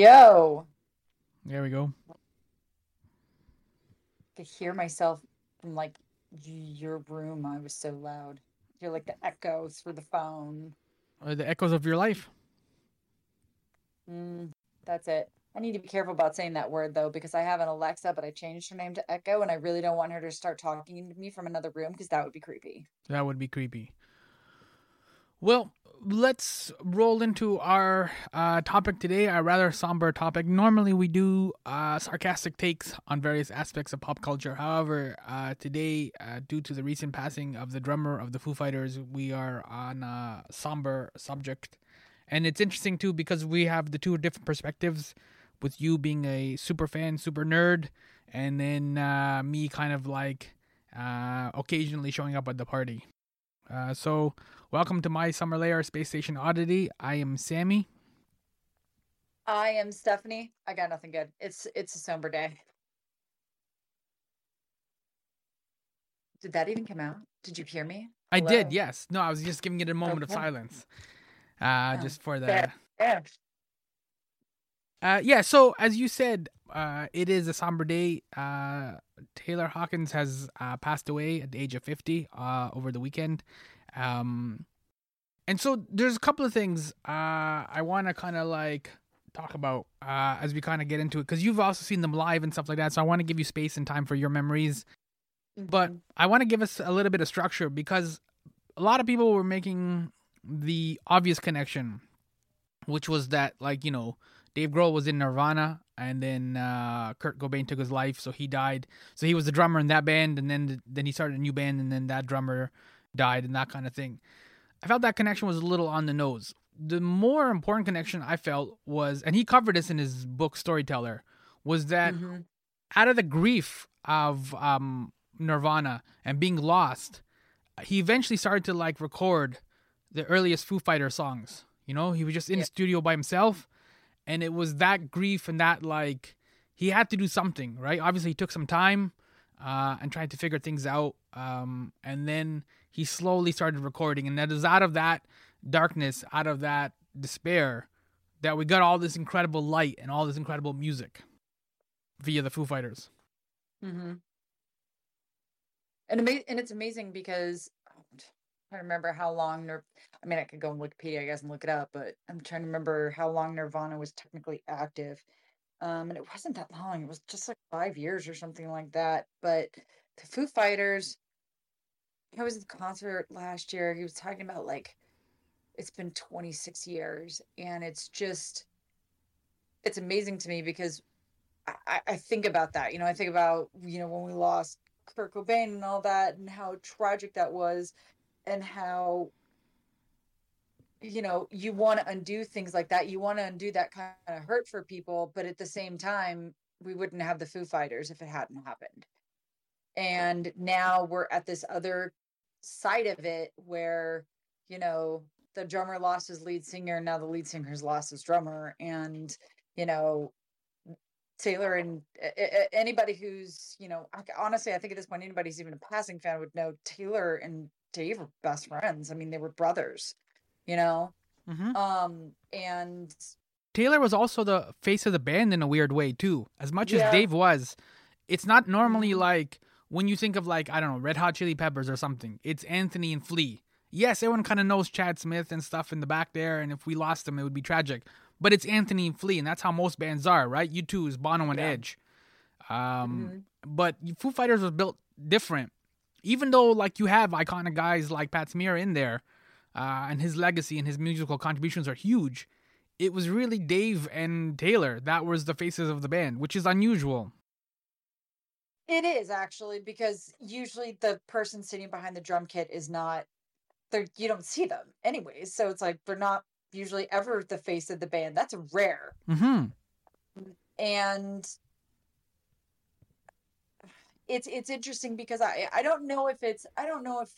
Yo. There we go. I could hear myself from like your room. I was so loud. You're like the echoes through the phone. Or the echoes of your life. Mm, that's it. I need to be careful about saying that word though, because I have an Alexa, but I changed her name to Echo, and I really don't want her to start talking to me from another room because that would be creepy. That would be creepy. Well, let's roll into our uh, topic today, a rather somber topic. Normally, we do uh, sarcastic takes on various aspects of pop culture. However, uh, today, uh, due to the recent passing of the drummer of the Foo Fighters, we are on a somber subject. And it's interesting too because we have the two different perspectives with you being a super fan, super nerd, and then uh, me kind of like uh, occasionally showing up at the party. Uh, so, welcome to my summer layer space station oddity. I am Sammy. I am Stephanie. I got nothing good. It's it's a somber day. Did that even come out? Did you hear me? I did, yes. No, I was just giving it a moment of silence, uh, Oh, just for the. Yeah. Uh, yeah, so as you said, uh, it is a somber day. Uh, Taylor Hawkins has uh, passed away at the age of 50 uh, over the weekend. Um, and so there's a couple of things uh, I want to kind of like talk about uh, as we kind of get into it because you've also seen them live and stuff like that. So I want to give you space and time for your memories. But Mhm. I want to give us a little bit of structure because a lot of people were making the obvious connection, which was that like you know Dave Grohl was in Nirvana and then uh, Kurt Cobain took his life, so he died. So he was the drummer in that band, and then then he started a new band, and then that drummer died, and that kind of thing. I felt that connection was a little on the nose. The more important connection I felt was, and he covered this in his book Storyteller, was that Mhm. out of the grief of um, Nirvana and being lost, he eventually started to like record the earliest Foo Fighter songs. You know, he was just in Yeah. the studio by himself, and it was that grief and that like he had to do something, right? Obviously, he took some time uh, and tried to figure things out, um, and then he slowly started recording, and that is out of that darkness, out of that despair, that we got all this incredible light and all this incredible music via the Foo Fighters. Mm-hmm. And ama- and it's amazing because I remember how long. Nir- I mean, I could go on Wikipedia, I guess, and look it up, but I'm trying to remember how long Nirvana was technically active. Um, and it wasn't that long. It was just like five years or something like that. But the Foo Fighters, I was at the concert last year. He was talking about like it's been 26 years, and it's just it's amazing to me because I, I- think about that. You know, I think about you know when we lost Kurt Cobain and all that, and how tragic that was, and how you know you want to undo things like that. You want to undo that kind of hurt for people, but at the same time, we wouldn't have the Foo Fighters if it hadn't happened. And now we're at this other side of it where you know the drummer lost his lead singer, and now the lead singer's lost his drummer, and you know Taylor and a- anybody who's, you know, honestly, I think at this point, anybody who's even a passing fan would know Taylor and Dave were best friends. I mean, they were brothers, you know? Mm-hmm. Um, and Taylor was also the face of the band in a weird way too. As much Yeah. as Dave was, it's not normally Mhm. like when you think of like I don't know Red Hot Chili Peppers or something. It's Anthony and Flea. Yes, everyone kind of knows Chad Smith and stuff in the back there, and if we lost him, it would be tragic. But it's Anthony and Flea, and that's how most bands are, right? U2 is Bono and Yeah. Edge. Um, Mhm. but Foo Fighters was built different. Even though like you have iconic guys like Pat Smear in there, uh, and his legacy and his musical contributions are huge. It was really Dave and Taylor that was the faces of the band, which is unusual. it is actually because usually the person sitting behind the drum kit is not, they're, you don't see them anyways. So it's like they're not usually ever the face of the band. That's rare. Mm-hmm. and it's it's interesting because I I don't know if it's I don't know if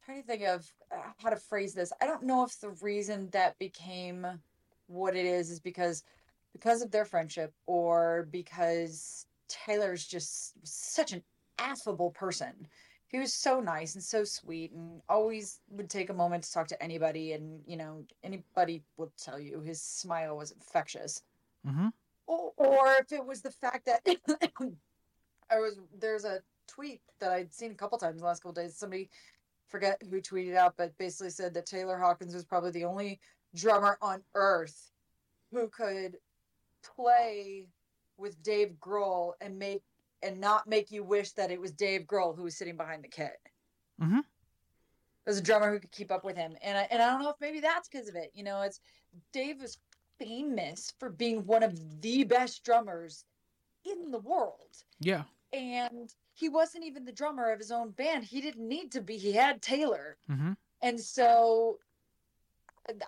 I'm trying to think of uh, how to phrase this. I don't know if the reason that became what it is is because because of their friendship or because Taylor's just such an affable person. he was so nice and so sweet and always would take a moment to talk to anybody and you know anybody would tell you his smile was infectious Mm-hmm. or, or if it was the fact that I was there's a tweet that I'd seen a couple times the last couple days. Somebody forget who tweeted out, but basically said that Taylor Hawkins was probably the only drummer on earth who could play with Dave Grohl and make and not make you wish that it was Dave Grohl who was sitting behind the kit. Mhm. There's a drummer who could keep up with him, and I, and I don't know if maybe that's because of it. You know, it's Dave was famous for being one of the best drummers in the world, Yeah. And he wasn't even the drummer of his own band. He didn't need to be. He had Taylor, Mm-hmm. and so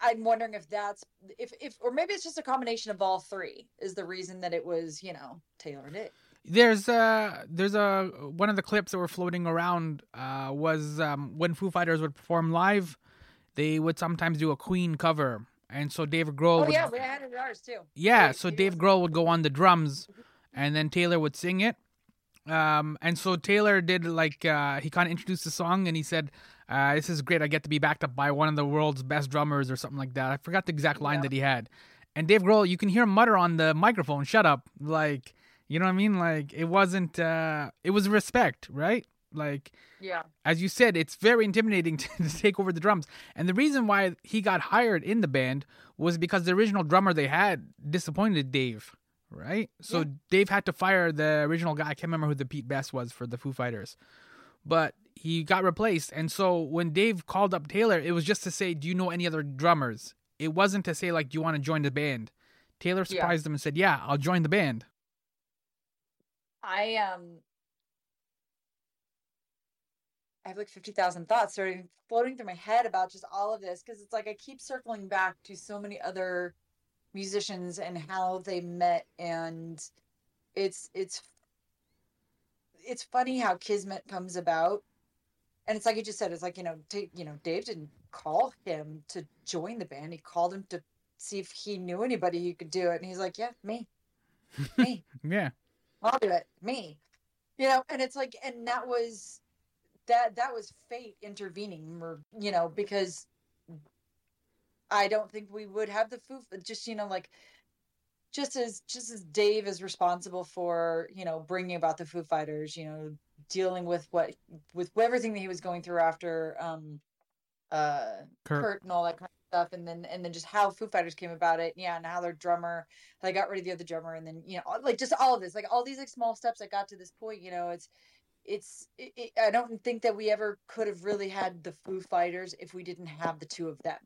I'm wondering if that's if if or maybe it's just a combination of all three is the reason that it was you know Taylor did. There's uh there's a one of the clips that were floating around uh was um when Foo Fighters would perform live, they would sometimes do a Queen cover, and so David Grohl. Oh would, yeah, we had it ours too. Yeah, Dave- so Dave Dave Grohl would go on the drums, and then Taylor would sing it. Um, and so Taylor did like uh, he kind of introduced the song, and he said, uh, "This is great. I get to be backed up by one of the world's best drummers, or something like that." I forgot the exact line Yeah. that he had. And Dave Grohl, you can hear him mutter on the microphone, "Shut up!" Like you know what I mean? Like it wasn't. Uh, it was respect, right? Like Yeah. as you said, it's very intimidating to, to take over the drums. And the reason why he got hired in the band was because the original drummer they had disappointed Dave, right? So Yeah. Dave had to fire the original guy. I can't remember who the Pete Best was for the Foo Fighters, but he got replaced. And so when Dave called up Taylor, it was just to say, "Do you know any other drummers?" It wasn't to say like, "Do you want to join the band?" Taylor Yeah. surprised him and said, "Yeah, I'll join the band." I um I have like 50,000 thoughts starting floating through my head about just all of this because it's like I keep circling back to so many other musicians and how they met and it's it's it's funny how kismet comes about. And it's like you just said it's like you know you know Dave didn't call him to join the band. He called him to see if he knew anybody who could do it. And he's like yeah me. Me. Yeah, I'll do it. Me. You know, and it's like and that was that that was fate intervening or you know, because I don't think we would have the foo just you know like just as just as Dave is responsible for, you know, bringing about the Foo Fighters, you know, dealing with what with everything that he was going through after um uh Kurt. Kurt and all that kind of stuff, and then and then just how Foo Fighters came about it, yeah, and how their drummer, they got rid of the other drummer, and then you know, like just all of this, like all these like small steps that got to this point, you know, it's it's it, it, I don't think that we ever could have really had the Foo Fighters if we didn't have the two of them,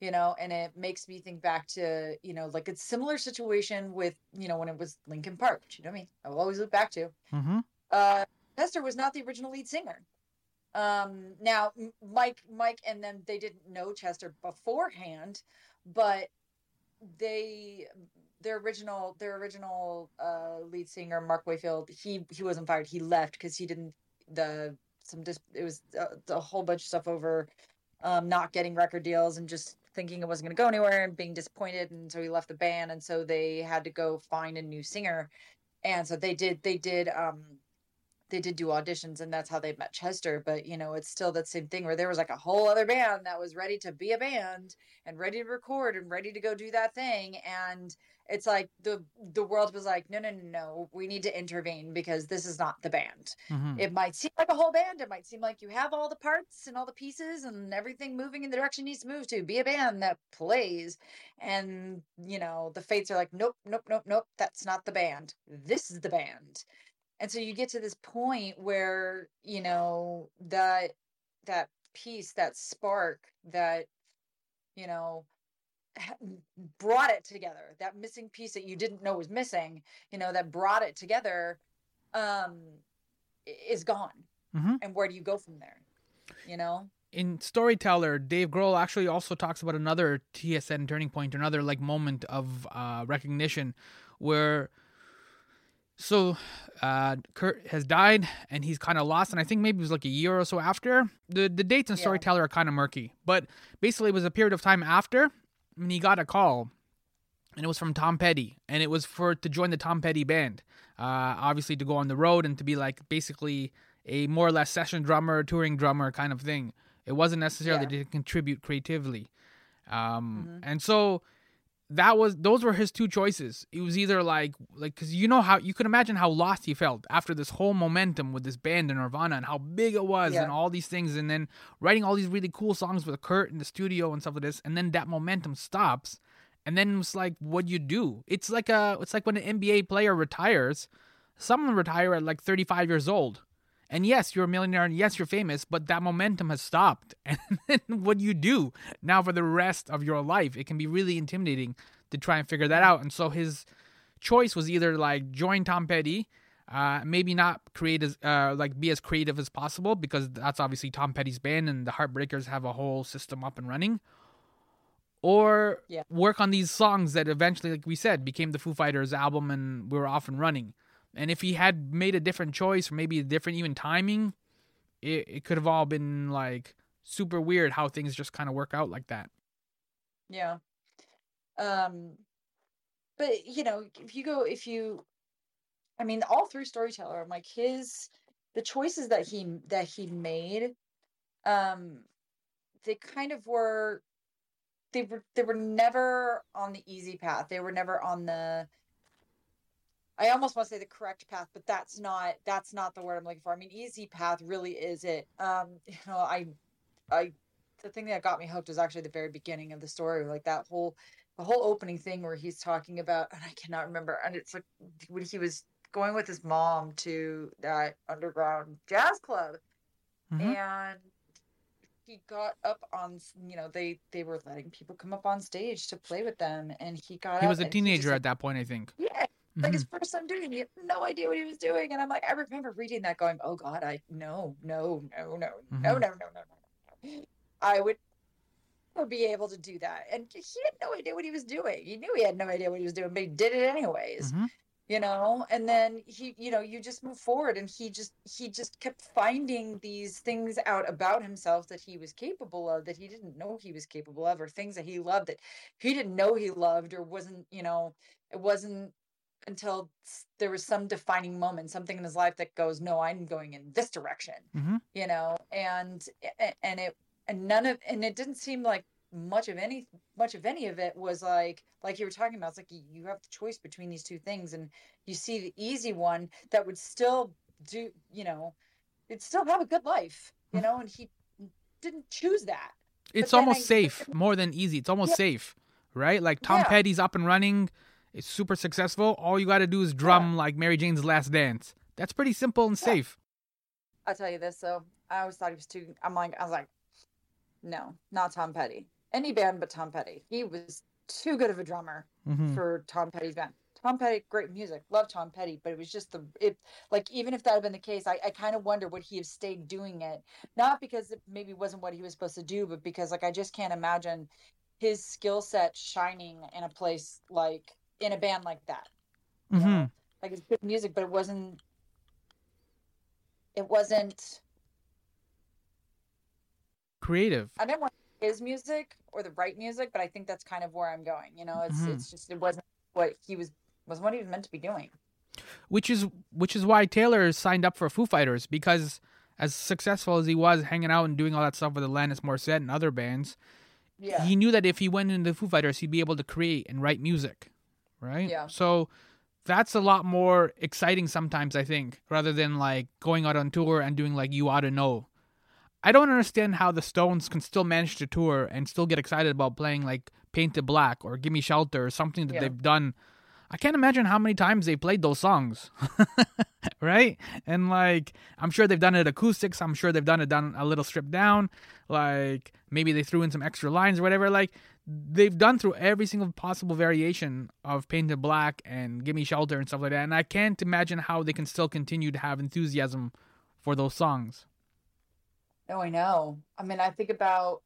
you know, and it makes me think back to you know like a similar situation with you know when it was Linkin Park, which you know me, I will always look back to. mm-hmm. Uh, Chester was not the original lead singer. Um, now Mike, Mike, and them they didn't know Chester beforehand, but they their original their original uh, lead singer Mark Wakefield he he wasn't fired he left because he didn't the some dis it was a, a whole bunch of stuff over um, not getting record deals and just thinking it wasn't going to go anywhere and being disappointed and so he left the band and so they had to go find a new singer. And so they did they did um they did do auditions and that's how they met Chester but you know it's still that same thing where there was like a whole other band that was ready to be a band and ready to record and ready to go do that thing. And it's like the the world was like no no no no we need to intervene because this is not the band. Mm-hmm. it might seem like a whole band. It might seem like you have all the parts and all the pieces and everything moving in the direction it needs to move to. Be a band that plays and you know the fates are like nope nope nope nope that's not the band. This is the band. And so you get to this point where you know that that piece that spark that you know brought it together that missing piece that you didn't know was missing you know that brought it together um is gone Mhm. and where do you go from there you know in Storyteller, Dave Grohl actually also talks about another TSN turning point, another like moment of uh, recognition, where so uh, Kurt has died and he's kind of lost, and I think maybe it was like a year or so after. the The dates in Yeah. Storyteller are kind of murky, but basically it was a period of time after, and he got a call, and it was from Tom Petty, and it was for to join the Tom Petty band, uh, obviously to go on the road and to be like basically a more or less session drummer, touring drummer kind of thing. It wasn't necessarily Yeah. to contribute creatively. Um, Mhm. and so that was those were his two choices. It was either like like because you know how you can imagine how lost he felt after this whole momentum with this band and Nirvana and how big it was Yeah. and all these things, and then writing all these really cool songs with Kurt in the studio and stuff like this, and then that momentum stops, and then it's like what do you do? It's like a it's like when an NBA player retires. Some of them retire at like 35 years old. And yes, you're a millionaire and yes, you're famous, but that momentum has stopped. And then what do you do now for the rest of your life? It can be really intimidating to try and figure that out. And so his choice was either like join Tom Petty, uh, maybe not create as uh, like be as creative as possible because that's obviously Tom Petty's band and the Heartbreakers have a whole system up and running. Or Yeah. work on these songs that eventually, like we said, became the Foo Fighters album and we were off and running. And if he had made a different choice or maybe a different even timing, it, it could have all been like super weird how things just kind of work out like that. Yeah. Um but you know, if you go if you I mean all through storyteller, like his the choices that he that he made um they kind of were they were they were never on the easy path. They were never on the I almost want to say the correct path, but that's not that's not the word I'm looking for. I mean, easy path really is it. Um, you know, I I the thing that got me hooked was actually the very beginning of the story, like that whole the whole opening thing where he's talking about, and I cannot remember, and it's like when he was going with his mom to that underground jazz club, Mhm. and he got up on, you know, they they were letting people come up on stage to play with them, and he got He was a teenager like, at that point, I think. yeah, like his first time doing it, he had no idea what he was doing, and I'm like, I remember reading that, going, "Oh God, I no, no, no, no, no, Mhm. no, no, no, no, no. I would never be able to do that." And he had no idea what he was doing. He knew he had no idea what he was doing, but he did it anyways. Mhm. You know, and then he, you know, you just move forward, and he just, he just kept finding these things out about himself that he was capable of, that he didn't know he was capable of, or things that he loved that he didn't know he loved, or wasn't, you know, it wasn't until there was some defining moment, something in his life that goes, no, I'm going in this direction, Mhm. you know, and and it and none of and it didn't seem like much of any much of any of it was like like you were talking about. It's like you you have the choice between these two things, and you see the easy one that would still do, you know, it'd still have a good life, you know, and he didn't choose that. It's almost I- safe, more than easy. It's almost Yeah. safe, right? Like Tom Yeah. Petty's up and running, it's super successful. All you got to do is drum like Mary Jane's Last Dance. That's pretty simple and Yeah. safe. I'll tell you this though. I always thought he was too. I'm like, I was like, no, not Tom Petty. Any band but Tom Petty. He was too good of a drummer Mhm. for Tom Petty's band. Tom Petty, great music, love Tom Petty, but it was just the it. Like even if that had been the case, I, I kind of wonder would he have stayed doing it? Not because it maybe wasn't what he was supposed to do, but because like I just can't imagine his skill set shining in a place like in a band like that. you know? Mhm. Like it's good music, but it wasn't. It wasn't. Creative. I didn't want his music or the right music, but I think that's kind of where I'm going. You know, it's Mhm. it's just it wasn't what he was wasn't what he was meant to be doing. which is which is why Taylor signed up for Foo Fighters because as successful as he was hanging out and doing all that stuff with Alanis Morissette and other bands, Yeah. he knew that if he went into Foo Fighters, he'd be able to create and write music, right? Yeah. So that's a lot more exciting sometimes, I think, rather than like going out on tour and doing like you ought to know. I don't understand how the Stones can still manage to tour and still get excited about playing like Paint It Black or Gimme Shelter or something that Yeah. they've done. I can't imagine how many times they played those songs. right? And like I'm sure they've done it acoustics, I'm sure they've done it done a little stripped down. Like maybe they threw in some extra lines or whatever. Like they've done through every single possible variation of Paint It Black and Gimme Shelter and stuff like that. And I can't imagine how they can still continue to have enthusiasm for those songs. Oh, I know. I mean, I think about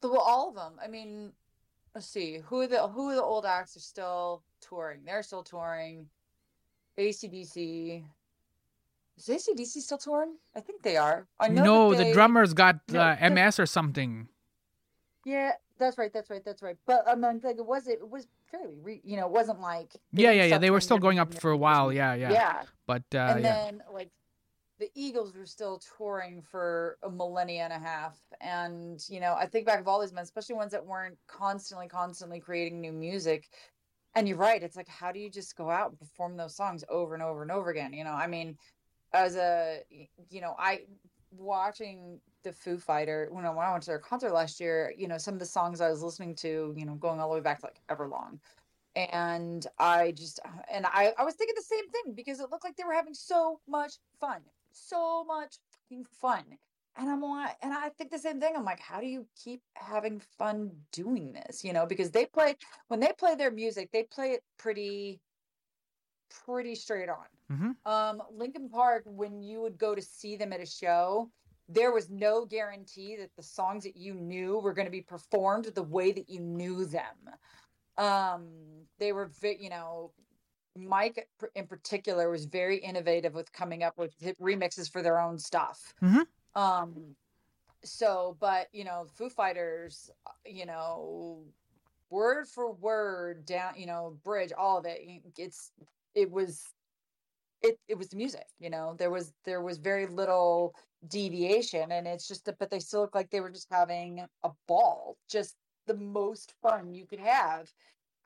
the well, all of them. I mean, let's see who the who the old acts are still touring. They're still touring. ACDC. Is ACDC still touring? I think they are. I know. no, they- the drummer's got No, uh, MS or something. Yeah, that's right. That's right. That's right. But I mean, like, it was it was fairly, re, you know, it wasn't like Yeah, yeah, yeah. They were still going up for a while. Yeah, yeah. Yeah, But uh, and yeah. then like the Eagles were still touring for a millennia and a half. And, you know, I think back of all these men, especially ones that weren't constantly, constantly creating new music. And you're right. It's like, how do you just go out and perform those songs over and over and over again? You know, I mean, as a, you know, I watching the Foo Fighter when I, went to their concert last year, you know, some of the songs I was listening to, you know, going all the way back to like Everlong and I just and I I was thinking the same thing because it looked like they were having so much fun, so much fun. And I'm like, and I think the same thing. I'm like, how do you keep having fun doing this? You know, because they play when they play their music, they play it pretty, pretty straight on. Mm-hmm. Um, Linkin Park, when you would go to see them at a show, there was no guarantee that the songs that you knew were going to be performed the way that you knew them um they were you know mike in particular was very innovative with coming up with remixes for their own stuff mm-hmm. Um so but you know foo fighters you know word for word down you know bridge all of it it's it was it it was the music you know there was there was very little deviation and it's just that, but they still look like they were just having a ball just the most fun you could have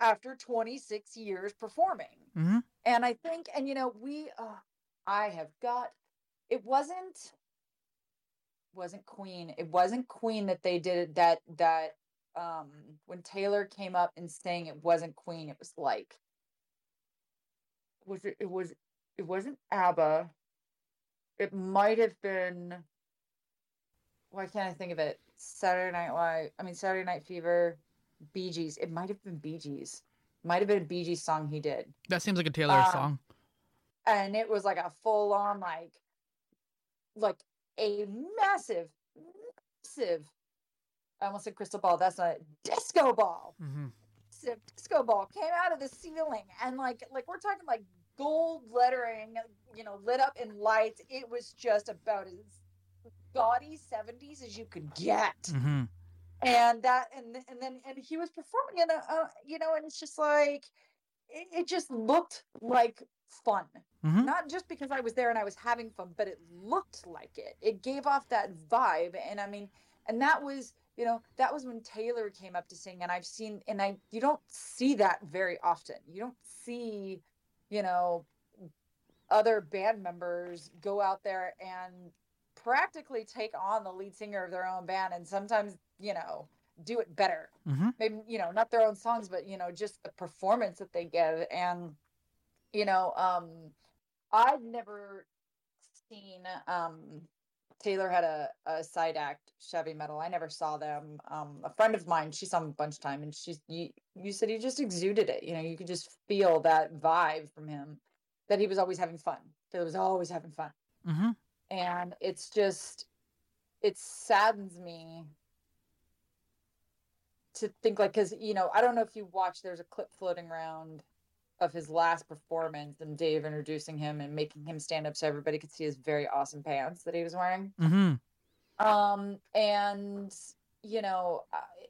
after 26 years performing. Mm-hmm. And I think, and you know, we, uh, I have got, it wasn't, wasn't Queen. It wasn't Queen that they did that, that, um, when Taylor came up and saying it wasn't Queen, it was like, was it, it was, it wasn't ABBA. It might have been, why can't I think of it? Saturday Night Live. I mean Saturday Night Fever, Bee Gees. It might have been Bee Gees. Might have been a Bee Gees song he did. That seems like a Taylor um, song. And it was like a full on like like a massive, massive I almost said crystal ball. That's not a disco ball. Mm-hmm. Disco ball came out of the ceiling and like like we're talking like gold lettering, you know, lit up in lights. It was just about as gaudy 70s as you could get. Mm-hmm. And that, and and then, and he was performing in a, uh, you know, and it's just like, it, it just looked like fun. Mm-hmm. Not just because I was there and I was having fun, but it looked like it. It gave off that vibe. And I mean, and that was, you know, that was when Taylor came up to sing. And I've seen, and I, you don't see that very often. You don't see, you know, other band members go out there and practically take on the lead singer of their own band and sometimes, you know, do it better. Mm-hmm. Maybe, you know, not their own songs, but, you know, just the performance that they give. And, you know, um, I've never seen, um, Taylor had a, a side act, Chevy Metal. I never saw them. Um, a friend of mine, she saw him a bunch of time, and she's you, you said he just exuded it. You know, you could just feel that vibe from him, that he was always having fun. Taylor was always having fun. Mm-hmm and it's just it saddens me to think like because you know i don't know if you watch there's a clip floating around of his last performance and dave introducing him and making him stand up so everybody could see his very awesome pants that he was wearing mm-hmm. um and you know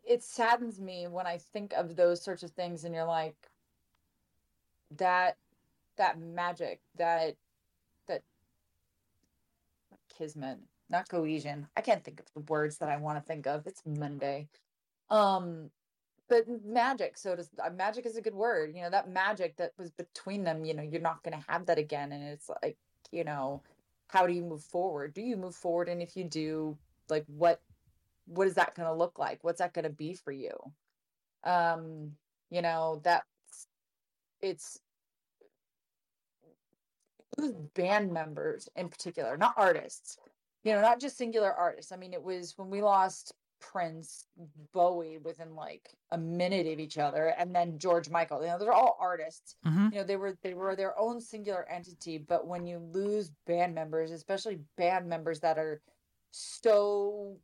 it saddens me when i think of those sorts of things and you're like that that magic that, that kismet, not cohesion. I can't think of the words that I want to think of. It's Monday. Um, but magic. So does uh, magic is a good word. You know that magic that was between them. You know you're not going to have that again, and it's like you know how do you move forward? Do you move forward? And if you do, like what what is that going to look like? What's that going to be for you? Um, you know that it's band members in particular, not artists, you know, not just singular artists. I mean, it was when we lost Prince, Bowie within like a minute of each other, and then George Michael. You know, they're all artists. Mm-hmm. You know, they were they were their own singular entity. But when you lose band members, especially band members that are so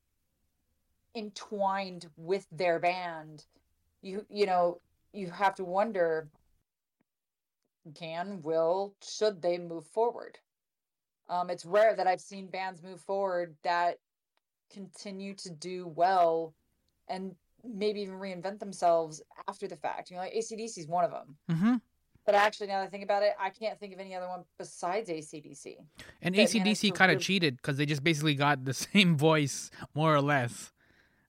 entwined with their band, you you know, you have to wonder can, will, should they move forward. Um, it's rare that I've seen bands move forward that continue to do well and maybe even reinvent themselves after the fact. You know, like ACDC is one of them. Mm-hmm. But actually, now that I think about it, I can't think of any other one besides ACDC. And ACDC kind of really- cheated because they just basically got the same voice, more or less.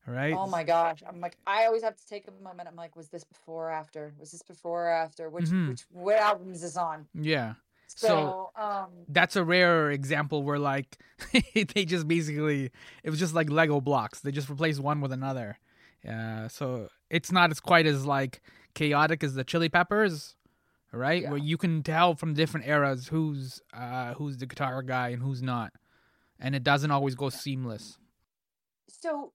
Right? Oh my gosh. I'm like, I always have to take a moment. I'm like, was this before or after? Was this before or after? Which, Mhm. which, what album is this on? Yeah. So, So- um, That's a rare example where, like, they just basically, it was just like Lego blocks. They just replaced one with another. Uh, so it's not as quite as, like, chaotic as the Chili Peppers, right? Yeah. Where you can tell from different eras who's uh, who's the guitar guy and who's not. And it doesn't always go seamless. so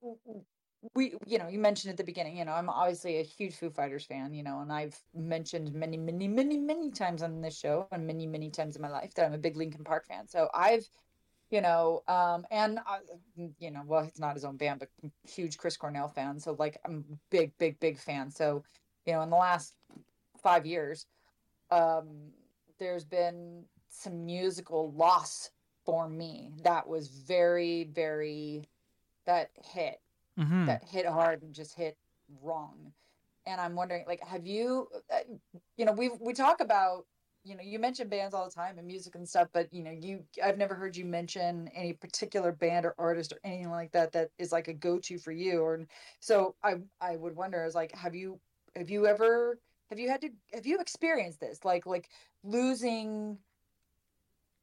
we, you know, you mentioned at the beginning, you know, I'm obviously a huge Foo Fighters fan, you know, and I've mentioned many, many, many, many times on this show and many, many times in my life that I'm a big Linkin Park fan. So I've, you know, um, and I, you know, well, it's not his own band, but huge Chris Cornell fan. So like, I'm big, big, big fan. So, you know, in the last five years, um, there's been some musical loss for me that was very, very that hit hmm that hit hard and just hit wrong. And I'm wondering, like, have you, uh, you know, we we talk about, you know, you mention bands all the time and music and stuff, but you know, you I've never heard you mention any particular band or artist or anything like that that is like a go-to for you. Or so I I would wonder is like, have you have you ever have you had to have you experienced this like like losing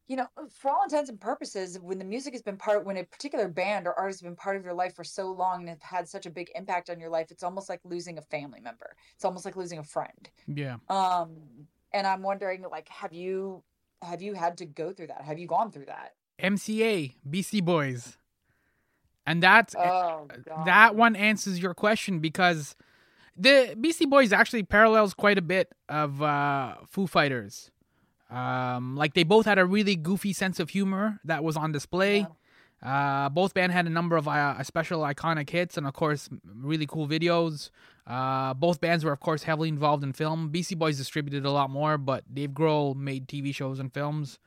you know, for all intents and purposes, when the music has been part, when a particular band or artist has been part of your life for so long and have had such a big impact on your life, it's almost like losing a family member. It's almost like losing a friend. Yeah. Um, and I'm wondering, like, have you have you had to go through that? Have you gone through that? MCA, Beastie Boys. And that Oh, that one answers your question because the Beastie Boys actually parallels quite a bit of uh, Foo Fighters. Um, like they both had a really goofy sense of humor that was on display. Uh, both band had a number of uh, special iconic hits and of course really cool videos. Uh, both bands were of course heavily involved in film. Beastie Boys distributed a lot more, but Dave Grohl made TV shows and films.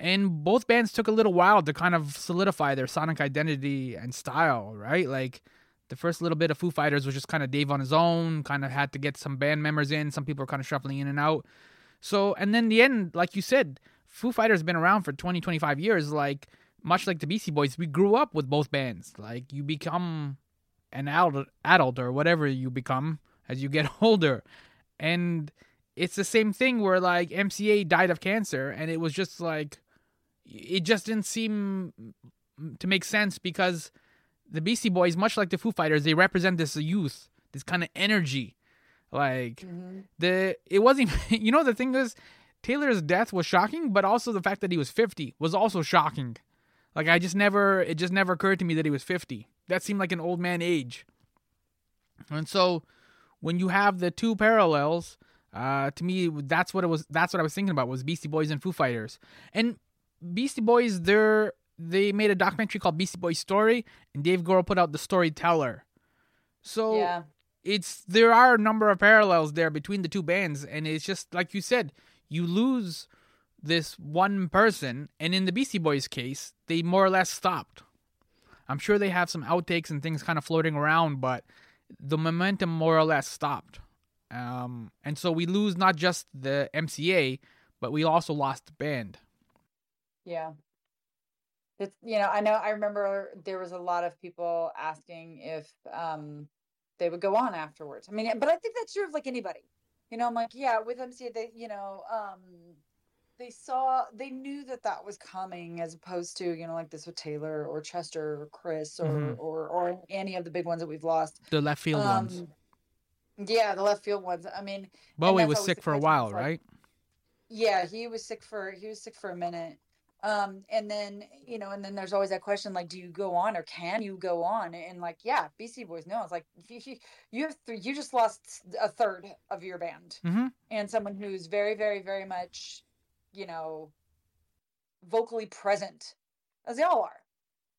And both bands took a little while to kind of solidify their sonic identity and style, right? Like the first little bit of Foo Fighters was just kind of Dave on his own, kind of had to get some band members in. Some people were kind of shuffling in and out. So, and then the end, like you said, Foo Fighters been around for 20, 25 years. Like, much like the Beastie Boys, we grew up with both bands. Like, you become an adult, adult or whatever you become as you get older. And it's the same thing where, like, MCA died of cancer, and it was just like, it just didn't seem to make sense because the Beastie Boys, much like the Foo Fighters, they represent this youth, this kind of energy. Like, Mhm. the it wasn't you know the thing is Taylor's death was shocking, but also the fact that he was 50 was also shocking. Like I just never it just never occurred to me that he was 50. That seemed like an old man age. And so when you have the two parallels, uh to me that's what it was that's what I was thinking about was Beastie Boys and Foo Fighters. And Beastie Boys they're they made a documentary called Beastie Boys Story and Dave Grohl put out The Storyteller. So yeah, it's there are a number of parallels there between the two bands and it's just like you said you lose this one person and in the beastie Boys case they more or less stopped. I'm sure they have some outtakes and things kind of floating around but the momentum more or less stopped. Um, and so we lose not just the MCA but we also lost the band. Yeah. It's you know, I know I remember there was a lot of people asking if um they would go on afterwards. I mean, but I think that's true of like anybody. You know, I'm like, yeah, with MCA, they, you know, um, they saw, they knew that that was coming, as opposed to, you know, like this with Taylor or Chester or Chris or Mhm. or or any of the big ones that we've lost. the left field ones Um, yeah, the left field ones. I mean, Bowie was sick for a while like- right yeah, he was sick for he was sick for a minute. Um, and then you know, and then there's always that question like, do you go on or can you go on? And like, yeah, Beastie Boys, no, it's like you, you, have three you just lost a third of your band mm-hmm. and someone who's very, very, very much, you know, vocally present, as they all are,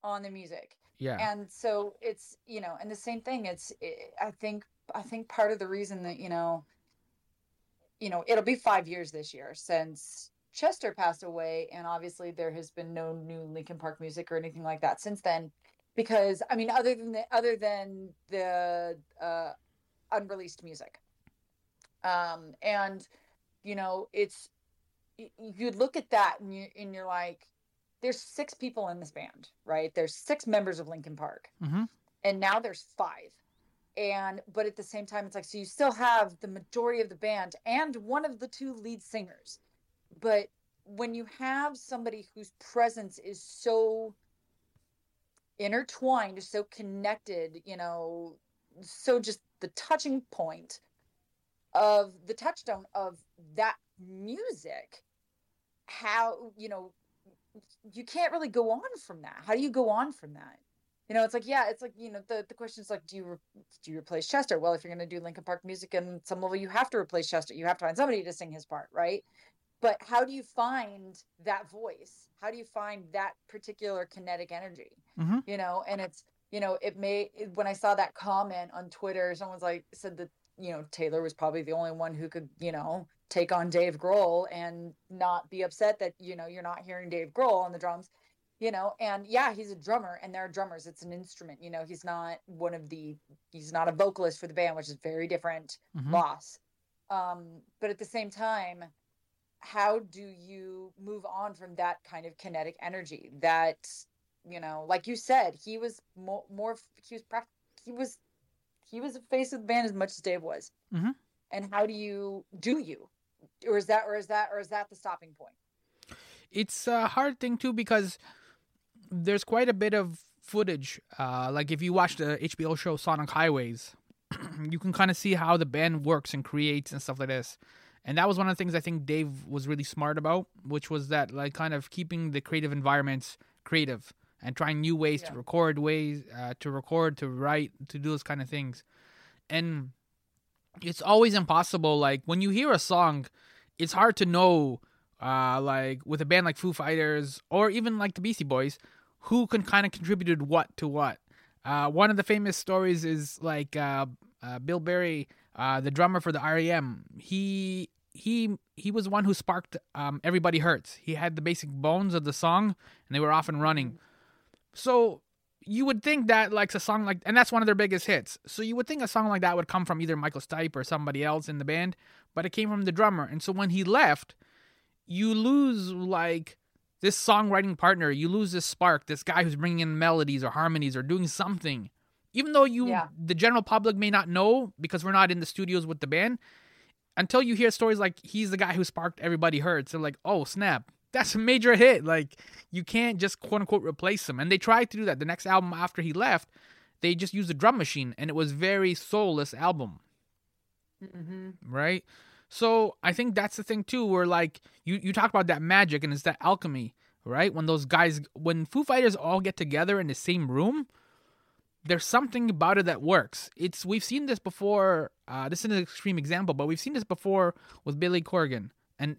on the music yeah and so it's you know and the same thing it's i i think i think part of the reason that you know you know it'll be five years this year since chester passed away and obviously there has been no new linkin park music or anything like that since then because i mean other than the other than the uh unreleased music um and you know, it's you look at that and you and you're like, there's six people in this band, right? There's six members of Linkin Park, mm-hmm. and now there's five. And but at the same time, it's like so you still have the majority of the band and one of the two lead singers, but when you have somebody whose presence is so intertwined, so connected, you know, so just the touching point of the touchstone of that music how you know you can't really go on from that. How do you go on from that? You know it's like yeah it's like you know the, the question is like do you re- do you replace chester? Well if you're going to do linkin park music and some level you have to replace chester you have to find somebody to sing his part right but how do you find that voice? How do you find that particular kinetic energy? Mm-hmm. you know and it's you know it may when i saw that comment on twitter someone's like said that you know taylor was probably the only one who could you know take on Dave Grohl and not be upset that you know you're not hearing Dave Grohl on the drums you know? And yeah he's a drummer and there are drummers. It's an instrument you know? He's not one of the he's not a vocalist for the band which is very different mm-hmm. loss. Um but at the same time how do you move on from that kind of kinetic energy that you know like you said he was more, more he was he was he was a face of the band as much as dave was. Mm-hmm. and how do you do you? Or is that or is that or is that the stopping point? It's a hard thing too because there's quite a bit of footage uh, like if you watch the hbo show sonic highways you can kind of see how the band works and creates and stuff like this and that was one of the things i think dave was really smart about which was that like kind of keeping the creative environments creative and trying new ways yeah. to record ways uh, to record to write to do those kind of things and it's always impossible. Like when you hear a song, it's hard to know, uh, like with a band like Foo Fighters or even like the Beastie Boys, who can kind of contributed what to what. Uh, one of the famous stories is like uh, uh, Bill Berry, uh, the drummer for the REM. He he he was one who sparked um, "Everybody Hurts." He had the basic bones of the song, and they were off and running. So you would think that like a song like and that's one of their biggest hits so you would think a song like that would come from either michael stipe or somebody else in the band but it came from the drummer and so when he left you lose like this songwriting partner you lose this spark this guy who's bringing in melodies or harmonies or doing something even though you yeah. the general public may not know because we're not in the studios with the band until you hear stories like he's the guy who sparked everybody hurts and like oh snap that's a major hit. Like you can't just quote unquote replace him. And they tried to do that. The next album after he left, they just used a drum machine, and it was very soulless album. Mm-hmm. Right. So I think that's the thing too, where like you you talk about that magic and it's that alchemy, right? When those guys, when Foo Fighters all get together in the same room, there's something about it that works. It's we've seen this before. Uh, this is an extreme example, but we've seen this before with Billy Corgan, and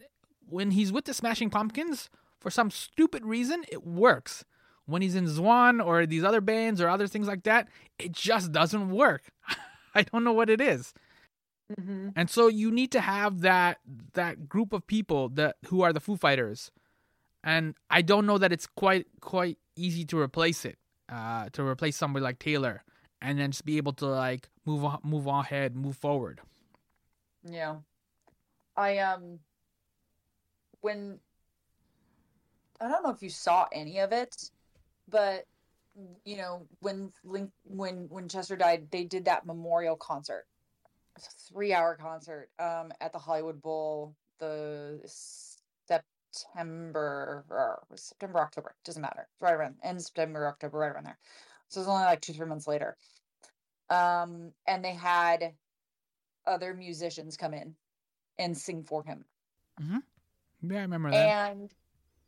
when he's with the Smashing Pumpkins, for some stupid reason, it works. When he's in Zwan or these other bands or other things like that, it just doesn't work. I don't know what it is. Mm-hmm. And so you need to have that that group of people that who are the Foo Fighters, and I don't know that it's quite quite easy to replace it, uh, to replace somebody like Taylor, and then just be able to like move on, move on ahead, move forward. Yeah, I um when I don't know if you saw any of it, but you know when Link when when Chester died, they did that memorial concert. It's a three-hour concert um, at the Hollywood Bowl. The September or September October doesn't matter. It's right around end September October right around there. So it's only like two three months later. Um, and they had other musicians come in and sing for him. Mm-hmm. Yeah, I remember that. And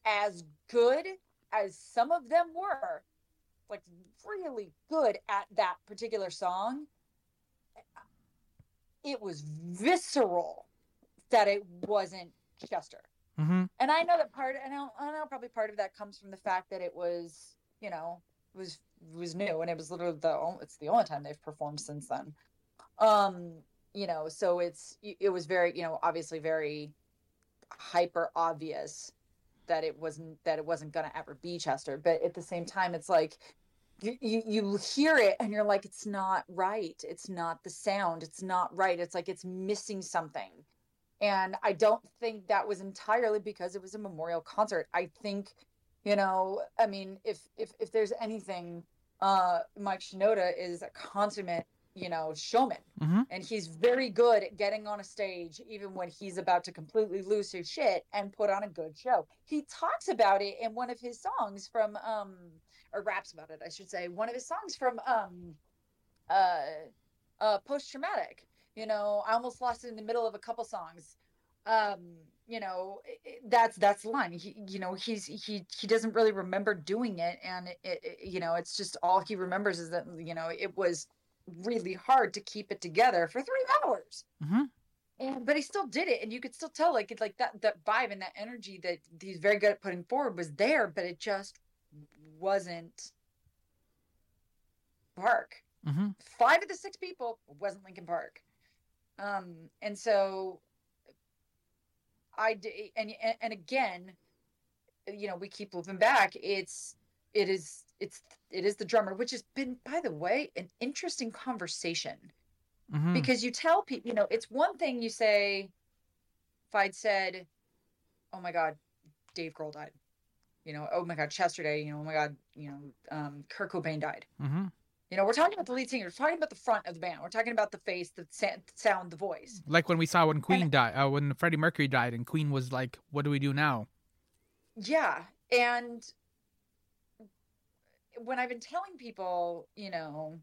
as good as some of them were, like really good at that particular song, it was visceral that it wasn't Chester. Mm-hmm. And I know that part, and I I know probably part of that comes from the fact that it was, you know, was was new, and it was literally the it's the only time they've performed since then. Um, you know, so it's it was very, you know, obviously very hyper obvious that it wasn't that it wasn't going to ever be Chester. But at the same time, it's like you, you you hear it and you're like, it's not right. It's not the sound. It's not right. It's like it's missing something. And I don't think that was entirely because it was a memorial concert. I think, you know, I mean, if if if there's anything, uh, Mike Shinoda is a consummate, you know, showman, Mm-hmm. and he's very good at getting on a stage, even when he's about to completely lose his shit and put on a good show. He talks about it in one of his songs from, um, or raps about it, I should say, one of his songs from, um, uh, uh, post traumatic. You know, I almost lost it in the middle of a couple songs. Um, you know, that's that's the line. He, you know, he's he he doesn't really remember doing it, and it, it, you know, it's just all he remembers is that you know it was really hard to keep it together for three hours. Mm-hmm. And but he still did it, and you could still tell like it like that that vibe and that energy that he's very good at putting forward was there, but it just wasn't Park Mm-hmm. five of the six people wasn't Linkin Park. Um, and so I d- and and- again, you know, we keep looping back. It's it is it's it is the drummer, which has been, by the way, an interesting conversation Mm-hmm. because you tell people, you know, it's one thing you say. If I'd said, "Oh my God, Dave Grohl died," you know, "Oh my God, Chester died," you know, "Oh my God, you know, um, Kurt Cobain died." Mm-hmm. You know, we're talking about the lead singer. We're talking about the front of the band. We're talking about the face, the sound, the voice. Like when we saw when Queen died, uh, when Freddie Mercury died, and Queen was like, "What do we do now?" Yeah. And when I've been telling people, you know,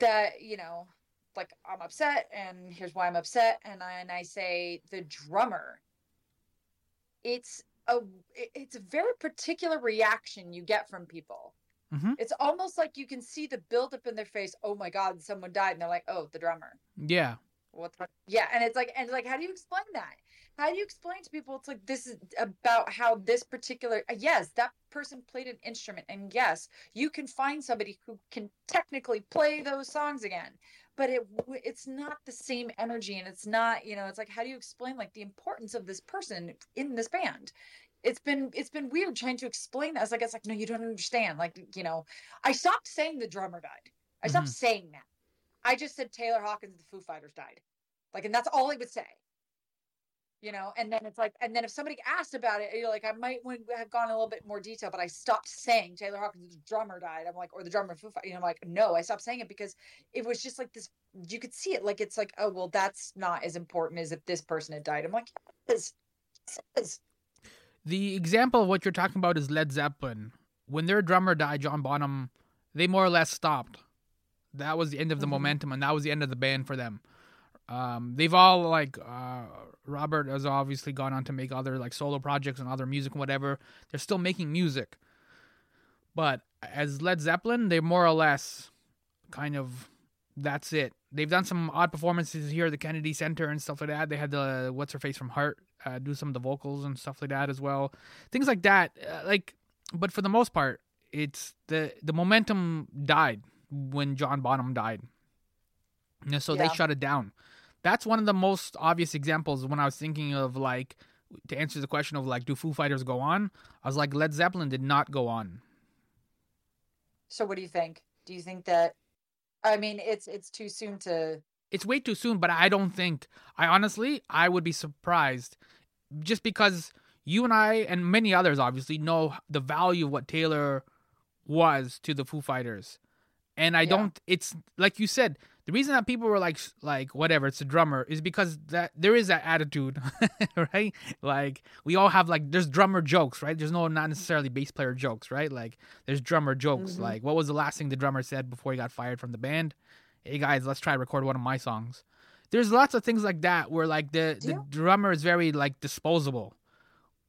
that, you know, like I'm upset and here's why I'm upset. And I, and I say the drummer, it's a, it's a very particular reaction you get from people. Mhm. It's almost like you can see the buildup in their face. Oh my God, someone died. And they're like, oh, the drummer. Yeah. What the, yeah, and it's like and it's like how do you explain that? How do you explain to people it's like this is about how this particular uh, yes, that person played an instrument and yes, you can find somebody who can technically play those songs again. But it it's not the same energy and it's not, you know, it's like how do you explain like the importance of this person in this band? It's been it's been weird trying to explain that. It's like it's like no, you don't understand. Like, you know, I stopped saying the drummer died. I stopped mm-hmm. saying that. I just said Taylor Hawkins, the Foo Fighters died. Like, and that's all I would say. You know, and then it's like, and then if somebody asked about it, you're like, I might would have gone a little bit more detail, but I stopped saying Taylor Hawkins, the drummer died. I'm like, or the drummer Foo Fighters. You know, I'm like, no, I stopped saying it because it was just like this. You could see it, like it's like, oh well, that's not as important as if this person had died. I'm like, yes, is. The example of what you're talking about is Led Zeppelin. When their drummer died, John Bonham, they more or less stopped. That was the end of the Mhm. momentum, and that was the end of the band for them. Um, they've all like uh, Robert has obviously gone on to make other like solo projects and other music and whatever. They're still making music, but as Led Zeppelin, they're more or less kind of that's it. They've done some odd performances here at the Kennedy Center and stuff like that. They had the what's her face from Heart uh, do some of the vocals and stuff like that as well. Things like that. Uh, like, but for the most part, it's the the momentum died when John Bonham died. Know, so they shut it down. That's one of the most obvious examples when I was thinking of like to answer the question of like do Foo Fighters go on? I was like Led Zeppelin did not go on. So, what do you think? Do you think that? I mean, it's it's too soon to. it's way too soon, but I don't think I honestly I would be surprised just because you and I and many others obviously know the value of what Taylor was to the Foo Fighters. And I Yeah. don't it's like you said, the reason that people were like like whatever, it's a drummer is because that there is that attitude, right? Like we all have like there's drummer jokes, right? There's no not necessarily bass player jokes, right? Like there's drummer jokes. Mhm. Like what was the last thing the drummer said before he got fired from the band? hey guys, let's try to record one of my songs. There's lots of things like that where like the the drummer is very like disposable,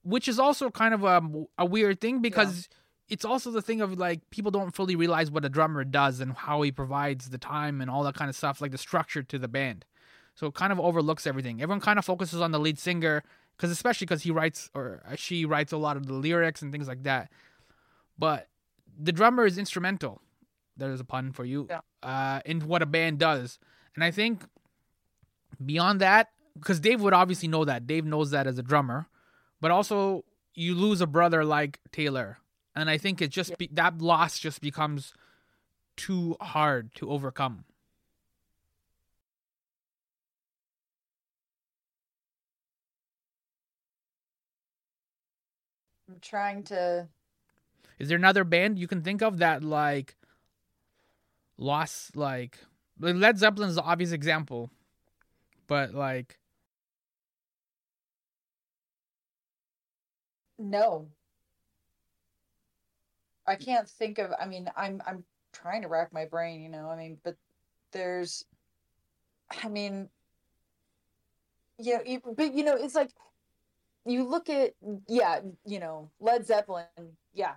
which is also kind of a, a weird thing because it's also the thing of like people don't fully realize what a drummer does and how he provides the time and all that kind of stuff, like the structure to the band. So it kind of overlooks everything. Everyone kind of focuses on the lead singer because especially because he writes or she writes a lot of the lyrics and things like that. But the drummer is instrumental. There's a pun for you. Yeah. Uh, in what a band does, and I think beyond that, because Dave would obviously know that. Dave knows that as a drummer, but also you lose a brother like Taylor, and I think it just be, that loss just becomes too hard to overcome. I'm trying to. Is there another band you can think of that like lost like Led Zeppelin's the obvious example, but like. No, I can't think of. I mean, I'm I'm trying to rack my brain. You know, I mean, but there's. I mean, you know, you- but you know, it's like you look at yeah, you know, Led Zeppelin, yeah,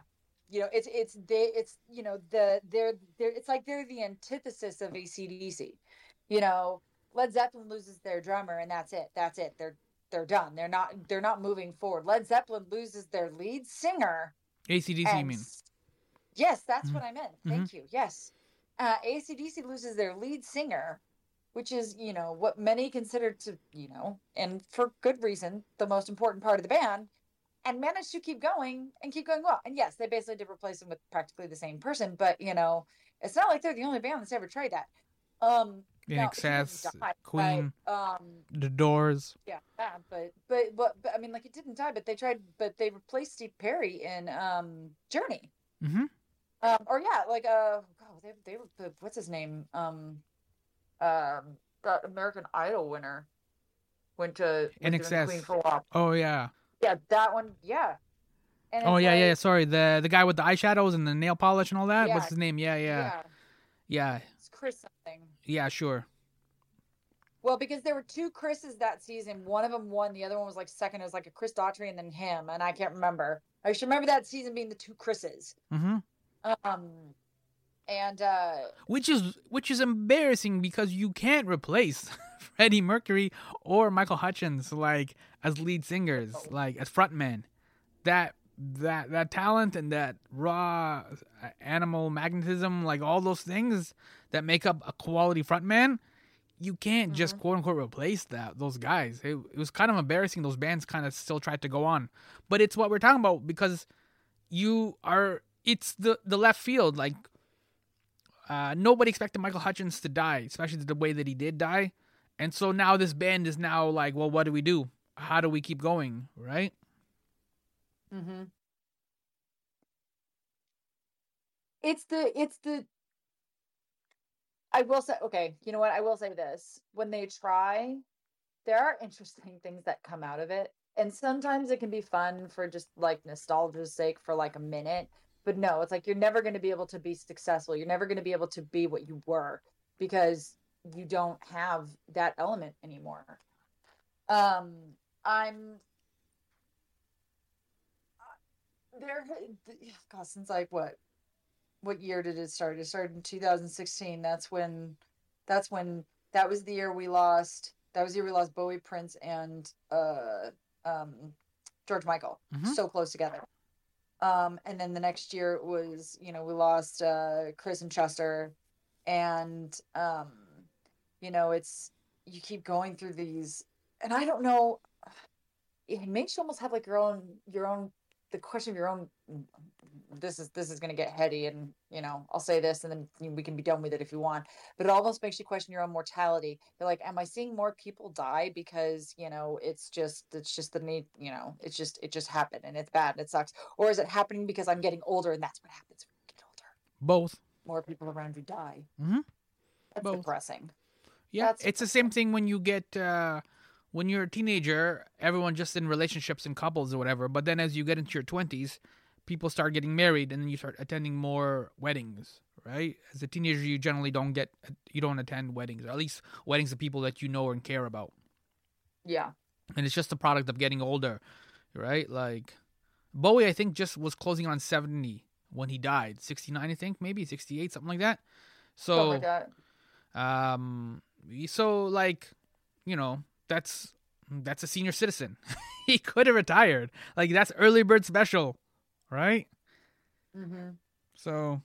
you know, it's it's they it's you know the they're they're it's like they're the antithesis of ACDC. You know, Led Zeppelin loses their drummer and that's it. That's it. They're they're done. They're not they're not moving forward. Led Zeppelin loses their lead singer. ACDC. You mean? Yes, that's Mhm. what I meant. Thank you. Yes. Uh, ACDC loses their lead singer, which is, you know, what many consider to, you know, and for good reason, the most important part of the band, and managed to keep going and keep going well. And yes, they basically did replace him with practically the same person, but, you know, it's not like they're the only band that's ever tried that. Um, In now, INXS, die, but, Queen, um, The Doors. yeah, yeah, but, but but but I mean, like it didn't die, but they tried, but they replaced Steve Perry in um Journey. Mm-hmm. Um, or yeah, like uh, God, they they were what's his name? Um, um, that American Idol winner went to INXS. Queen for a while. Oh yeah. Yeah, that one. Yeah. And Oh yeah, yeah. Sorry, the the guy with the eyeshadows and the nail polish and all that. Yeah. What's his name? Yeah, yeah, yeah. yeah, It's Chris something. yeah. Sure. Well, because there were two Chris's that season. One of them won. The other one was like second. It was like a Chris Daughtry and then him, and I can't remember. I should remember that season being the two Chris's. Mm-hmm. Um, and uh, Which is which is embarrassing because you can't replace Freddie Mercury or Michael Hutchence like as lead singers, like as frontmen. That that that talent and that raw uh, animal magnetism, like all those things that make up a quality frontman, you can't just quote unquote replace that those guys. It, it was kind of embarrassing. Those bands kind of still tried to go on, but it's what we're talking about because you are. It's the the left field like uh, nobody expected Michael Hutchence to die, especially the way that he did die. And so now this band is now like, well, what do we do? How do we keep going? Right? Mm-hmm. It's the it's the I will say okay, you know what? I will say this. When they try, there are interesting things that come out of it. And sometimes it can be fun for just like nostalgia's sake for like a minute. But no, it's like you're never going to be able to be successful. You're never going to be able to be what you were because you don't have that element anymore. Um I'm there god since like what what year did it start it started in 2016 that's when that's when that was the year we lost that was the year we lost bowie prince and uh um george michael Mhm. so close together um and then the next year it was you know we lost uh chris and chester. And um you know it's you keep going through these and i don't know it makes you almost have like your own your own the question of your own this is this is going to get heady and you know i'll say this and then we can be done with it if you want but it almost makes you question your own mortality you're like am i seeing more people die because you know it's just it's just the need you know it's just it just happened and it's bad and it sucks or is it happening because i'm getting older and that's what happens when you get older Both. more people around you die mm-hmm. that's Both. depressing Yeah. That's- it's the same thing when you get uh when you're a teenager, everyone just in relationships and couples or whatever. But then as you get into your twenties, people start getting married and then you start attending more weddings, right? As a teenager you generally don't get you don't attend weddings, or at least weddings of people that you know and care about. yeah and it's just a product of getting older, right? Like Bowie, I think just was closing on seventy when he died, sixty nine, I think, maybe sixty eight, something like that. Something So, like that. um, so like, you know, that's that's a senior citizen. he could have retired. Like that's early bird special, right? hmm So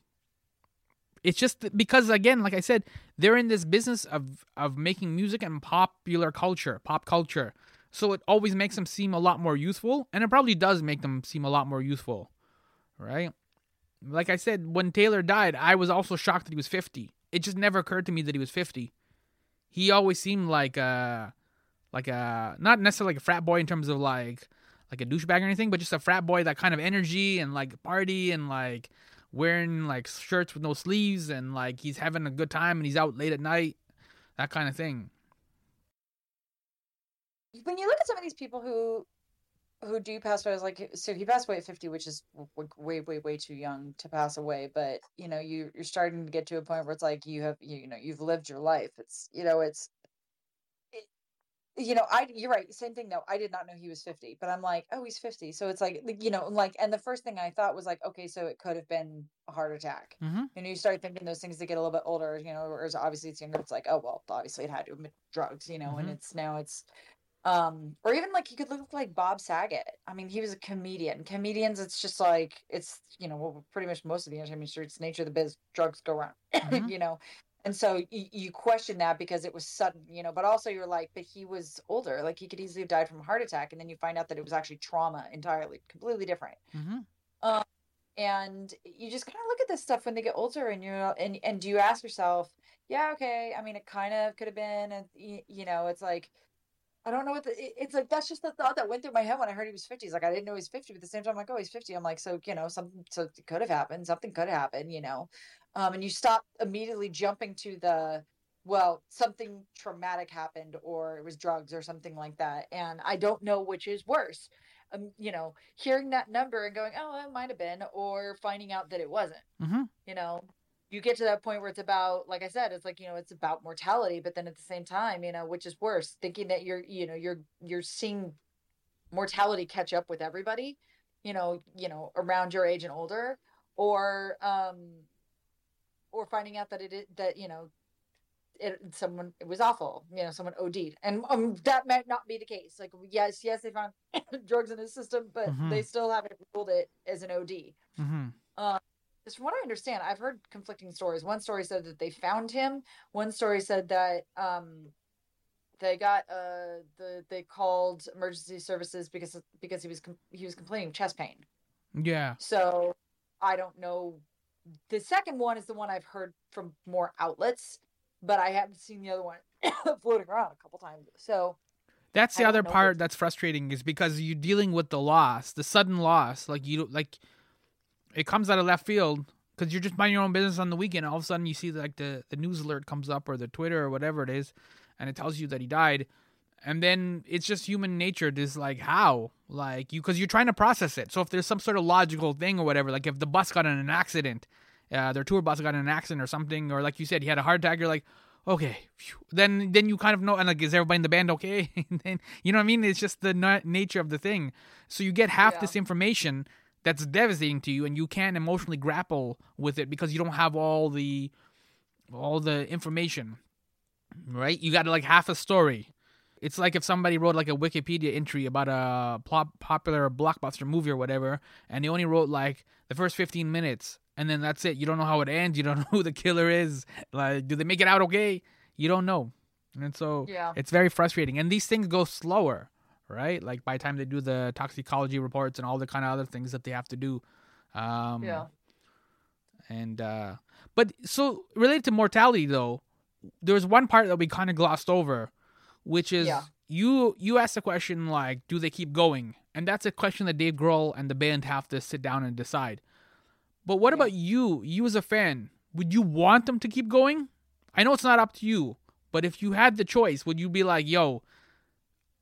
it's just because again, like I said, they're in this business of of making music and popular culture, pop culture. So it always makes them seem a lot more youthful, and it probably does make them seem a lot more youthful, right? Like I said, when Taylor died, I was also shocked that he was 50. It just never occurred to me that he was 50. He always seemed like a like a not necessarily like a frat boy in terms of like like a douchebag or anything, but just a frat boy that kind of energy and like party and like wearing like shirts with no sleeves and like he's having a good time and he's out late at night, that kind of thing. When you look at some of these people who who do pass away, I was like, so he passed away at 50, which is way, way, way too young to pass away. But you know, you you're starting to get to a point where it's like you have you know you've lived your life. It's you know it's you know, I you're right. Same thing though. I did not know he was 50, but I'm like, oh, he's 50. So it's like, you know, like, and the first thing I thought was like, okay, so it could have been a heart attack. Mm-hmm. And you start thinking those things that get a little bit older, you know, or obviously it's younger. It's like, oh well, obviously it had to have been drugs, you know, mm-hmm. and it's now it's, um, or even like he could look like Bob Saget. I mean, he was a comedian. Comedians, it's just like it's you know, well, pretty much most of the entertainment industry, it's nature of the biz. Drugs go around, mm-hmm. you know, and so you, you question that because it was sudden you know but also you're like but he was older like he could easily have died from a heart attack and then you find out that it was actually trauma entirely completely different mm-hmm. um, and you just kind of look at this stuff when they get older and you're and and do you ask yourself yeah okay i mean it kind of could have been and you know it's like I don't know what the, it's like. That's just the thought that went through my head when I heard he was 50. It's like, I didn't know he was 50, but at the same time, I'm like, oh, he's 50. I'm like, so, you know, something, so it could have happened. Something could happen, you know? Um, and you stop immediately jumping to the well something traumatic happened or it was drugs or something like that. And i don't know which is worse. Um, you know hearing that number and going oh it might have been or finding out that it wasn't. Mm-hmm. you know you get to that point where it's about like i said it's like you know it's about mortality but then at the same time you know which is worse thinking that you're you know you're you're seeing mortality catch up with everybody you know you know around your age and older or um or finding out that it that you know it someone it was awful you know someone OD'd. And um, that might not be the case. Like yes yes they found drugs in his system but mm-hmm. they still haven't ruled it as an OD mm-hmm. uh, from what I understand I've heard conflicting stories. One story said that they found him. One story said that um they got uh the they called emergency services because because he was he was complaining of chest pain. Yeah. So I don't know the second one is the one I've heard from more outlets, but I haven't seen the other one floating around a couple times. So that's the other part that's frustrating is because you're dealing with the loss, the sudden loss. Like you like it comes out of left field because you're just minding your own business on the weekend. All of a sudden, you see like the the news alert comes up or the Twitter or whatever it is, and it tells you that he died. And then it's just human nature. Just like how, like you, because you're trying to process it. So if there's some sort of logical thing or whatever, like if the bus got in an accident, uh, their tour bus got in an accident or something, or like you said, he had a heart attack. You're like, okay, phew. then then you kind of know, and like, is everybody in the band okay? then you know what I mean? It's just the na- nature of the thing. So you get half yeah. this information that's devastating to you, and you can't emotionally grapple with it because you don't have all the all the information, right? You got like half a story. It's like if somebody wrote like a Wikipedia entry about a popular blockbuster movie or whatever, and they only wrote like the first 15 minutes and then that's it. You don't know how it ends. You don't know who the killer is. Like, do they make it out okay? You don't know, and so yeah. it's very frustrating. And these things go slower, right? Like by the time they do the toxicology reports and all the kind of other things that they have to do. Um, yeah. And uh, but so related to mortality though, there's one part that we kind of glossed over, which is yeah. you you asked the question like, do they keep going? And that's a question that Dave Grohl and the band have to sit down and decide. But what yeah. about you? You as a fan, would you want them to keep going? I know it's not up to you, but if you had the choice, would you be like, "Yo,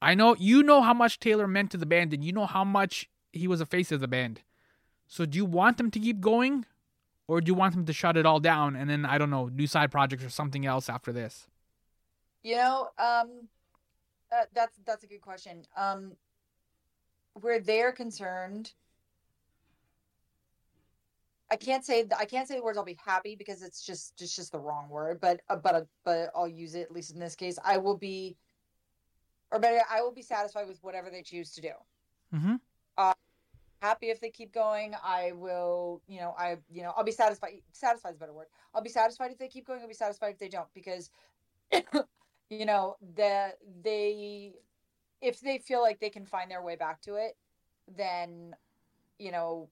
I know you know how much Taylor meant to the band, and you know how much he was a face of the band. So do you want them to keep going, or do you want them to shut it all down and then I don't know, do side projects or something else after this? You know, um, uh, that's that's a good question. Um, where they're concerned, I can't say I can't say the words I'll be happy because it's just it's just the wrong word, but uh, but uh, but I'll use it at least in this case. I will be, or better, I will be satisfied with whatever they choose to do. Mm-hmm. Uh, happy if they keep going. I will, you know, I you know I'll be satisfied. Satisfied is a better word. I'll be satisfied if they keep going. I'll be satisfied if they don't because, you know, that they if they feel like they can find their way back to it, then you know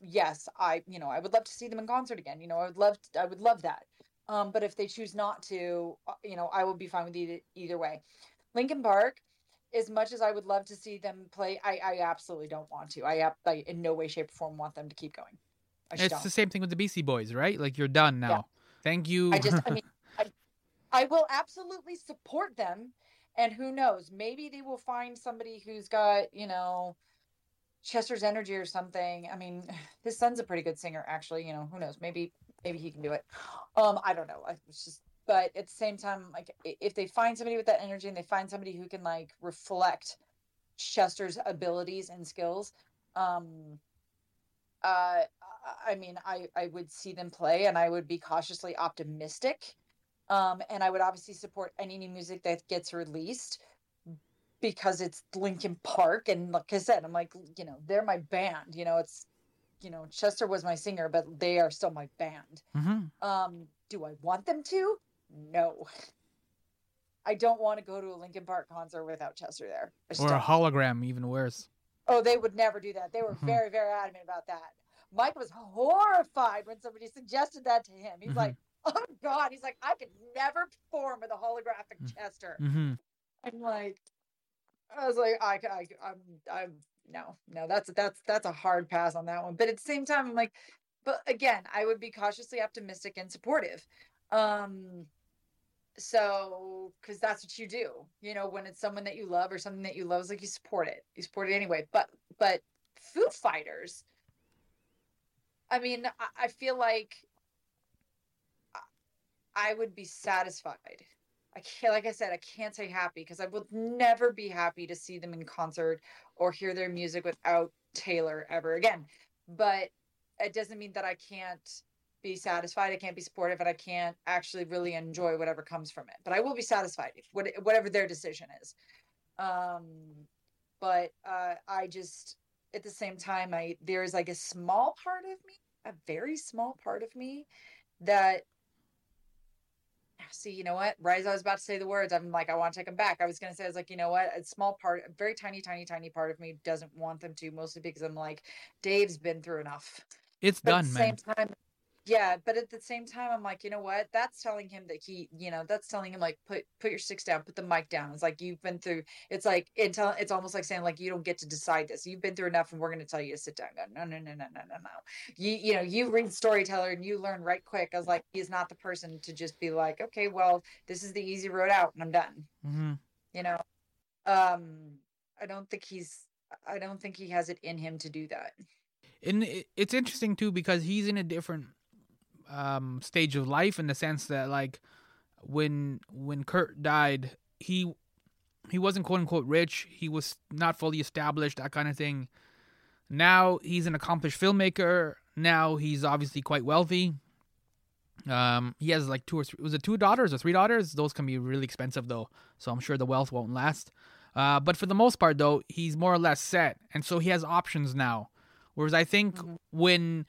yes, I you know I would love to see them in concert again. You know, I would love to, I would love that. Um, but if they choose not to, uh, you know, I will be fine with either, either way. Linkin Park, as much as I would love to see them play, I, I absolutely don't want to. I, I in no way, shape, or form want them to keep going. It's don't. the same thing with the Beastie Boys, right? Like you're done now. Thank you. I just, I mean, I, will absolutely support them. And who knows, maybe they will find somebody who's got, you know, Chester's energy or something. I mean, his son's a pretty good singer, actually. You know, who knows? Maybe, maybe he can do it. Um, I don't know. I was just, but at the same time, like, if they find somebody with that energy and they find somebody who can like reflect Chester's abilities and skills, um, uh, I mean, I I would see them play, and I would be cautiously optimistic. Um, and I would obviously support any new music that gets released because it's Linkin Park, and like I said, I'm like, you know, they're my band. You know, it's, you know, Chester was my singer, but they are still my band. hmm Um, do I want them to? No. I don't want to go to a Linkin Park concert without Chester there. Or a hologram, even worse. Oh, they would never do that. They were Mhm. very, very adamant about that. Mike was horrified when somebody suggested that to him. He's Mhm. like, "Oh God!" He's like, "I could never perform with a holographic Mm. Chester." hmm I'm like, I was like, I, I, I'm, I'm, no, no, that's that's that's a hard pass on that one. But at the same time, I'm like, but again, I would be cautiously optimistic and supportive. Um, so because that's what you do, you know, when it's someone that you love or something that you love, it's like you support it, you support it anyway. But but Foo Fighters, I mean, I, I feel like I- would be satisfied. I can't, like I said, I can't say happy because I would never be happy to see them in concert or hear their music without Taylor ever again. But it doesn't mean that I can't be satisfied. I can't be supportive, and I can't actually really enjoy whatever comes from it. But I will be satisfied, whatever their decision is. Um, but uh, I just, at the same time, I there is like a small part of me, a very small part of me, that see, you know what? Right as I was about to say the words, I'm like, I want to take them back. I was going to say, I was like, you know what? A small part, a very tiny, tiny, tiny part of me doesn't want them to, mostly because I'm like, Dave's been through enough. It's But done, at the man. same time, yeah, but at the same time, I'm like, you know what? That's telling him that he, you know, that's telling him like, put put your sticks down, put the mic down. It's like you've been through. It's like it tell, It's almost like saying like you don't get to decide this. You've been through enough, and we're going to tell you to sit down. Go, No, no, no, no, no, no, no. You you know you read storyteller and you learn right quick. I was like, he's not the person to just be like, okay, well, this is the easy road out, and I'm done. hmm You know, um, I don't think he's. I don't think he has it in him to do that. and it's interesting too because he's in a different um stage of life in the sense that like when when Kurt died he he wasn't quote unquote rich. He was not fully established that kind of thing. Now he's an accomplished filmmaker. Now he's obviously quite wealthy. Um he has like two or three was it two daughters or three daughters? Those can be really expensive though so i'm sure the wealth won't last. Uh but for the most part though he's more or less set and so he has options now. Whereas i think Mhm. when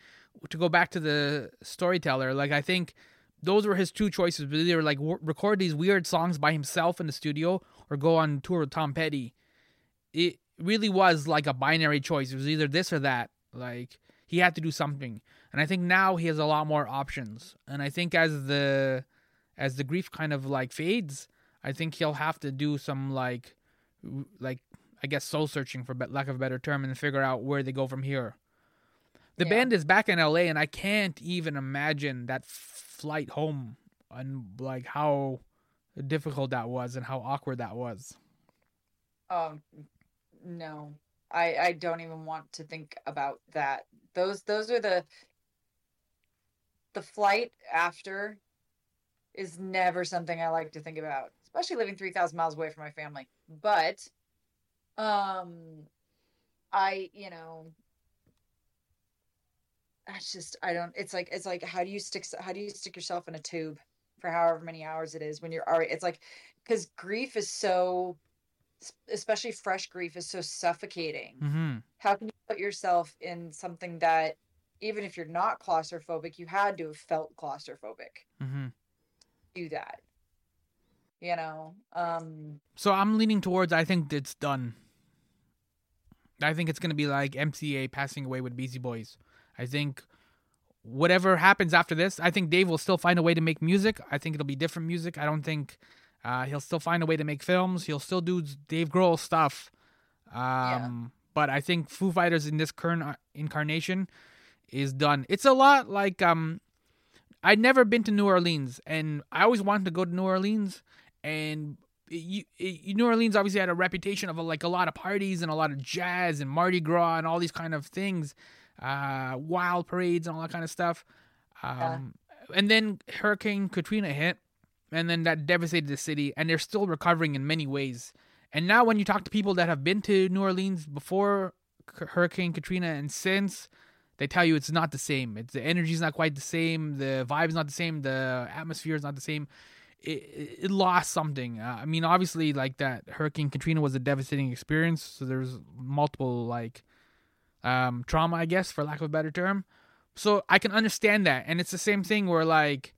to go back to the storyteller like i think those were his two choices but either like w- record these weird songs by himself in the studio or go on tour with tom petty. It really was like a binary choice. It was either this or that. Like he had to do something. And i think now he has a lot more options. And i think as the as the grief kind of like fades i think he'll have to do some like like i guess soul searching for lack of a better term and figure out where they go from here the Yeah. band is back in LA, and I can't even imagine that flight home and like how difficult that was and how awkward that was. Um, no, I I don't even want to think about that. Those those are the the flight after is never something I like to think about, especially living 3,000 miles away from my family. But um I, you know, that's just I don't it's like it's like how do you stick how do you stick yourself in a tube for however many hours it is when you're already it's like cuz grief is so especially fresh grief is so suffocating. Mm-hmm. How can you put yourself in something that even if you're not claustrophobic, you had to have felt claustrophobic. Mm-hmm. Do that. You know. Um So I'm leaning towards I think it's done. I think it's gonna be like MCA passing away with Beastie Boys. I think whatever happens after this, I think Dave will still find a way to make music. I think it'll be different music. I don't think Uh, he'll still find a way to make films. He'll still do Dave Grohl stuff. Um, But I think Foo Fighters in this current uh, incarnation is done. It's a lot like um, I'd never been to New Orleans, and I always wanted to go to New Orleans. And you, New Orleans obviously had a reputation of a, like a lot of parties and a lot of jazz and Mardi Gras and all these kind of things, uh, wild parades and all that kind of stuff. Um, yeah. And then Hurricane Katrina hit, and then that devastated the city, and they're still recovering in many ways. And now, when you talk to people that have been to New Orleans before Hurricane Katrina and since, they tell you it's not the same. It's the energy's not quite the same. The vibe's not the same. The atmosphere is not the same. It, it lost something. Uh, I mean, obviously, like that Hurricane Katrina was a devastating experience. So there's multiple like um, trauma, I guess, for lack of a better term. So I can understand that, and it's the same thing where like,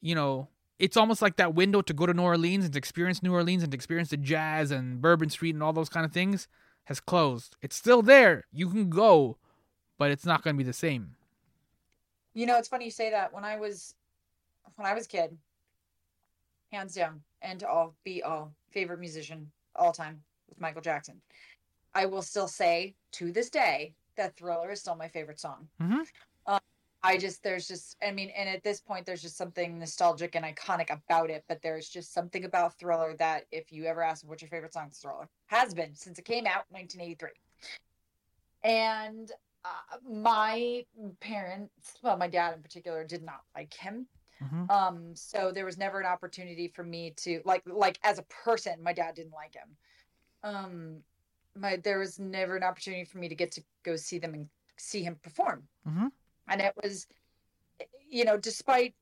you know, it's almost like that window to go to New Orleans and to experience New Orleans and to experience the jazz and Bourbon Street and all those kind of things has closed. It's still there. You can go, but it's not going to be the same. You know, it's funny you say that. When I was when I was a kid, hands down, and all be all favorite musician all time with Michael Jackson. I will still say to this day that Thriller is still my favorite song. Mm-hmm. I just there's just I mean, and at this point there's just something nostalgic and iconic about it. But there's just something about Thriller that if you ever ask what's your favorite song, Thriller has been since it came out in 1983. And uh, my parents, well, my dad in particular, did not like him. Mm-hmm. Um, so there was never an opportunity for me to like like as a person, my dad didn't like him. Um, my there was never an opportunity for me to get to go see them and see him perform. Mm-hmm. And it was you know despite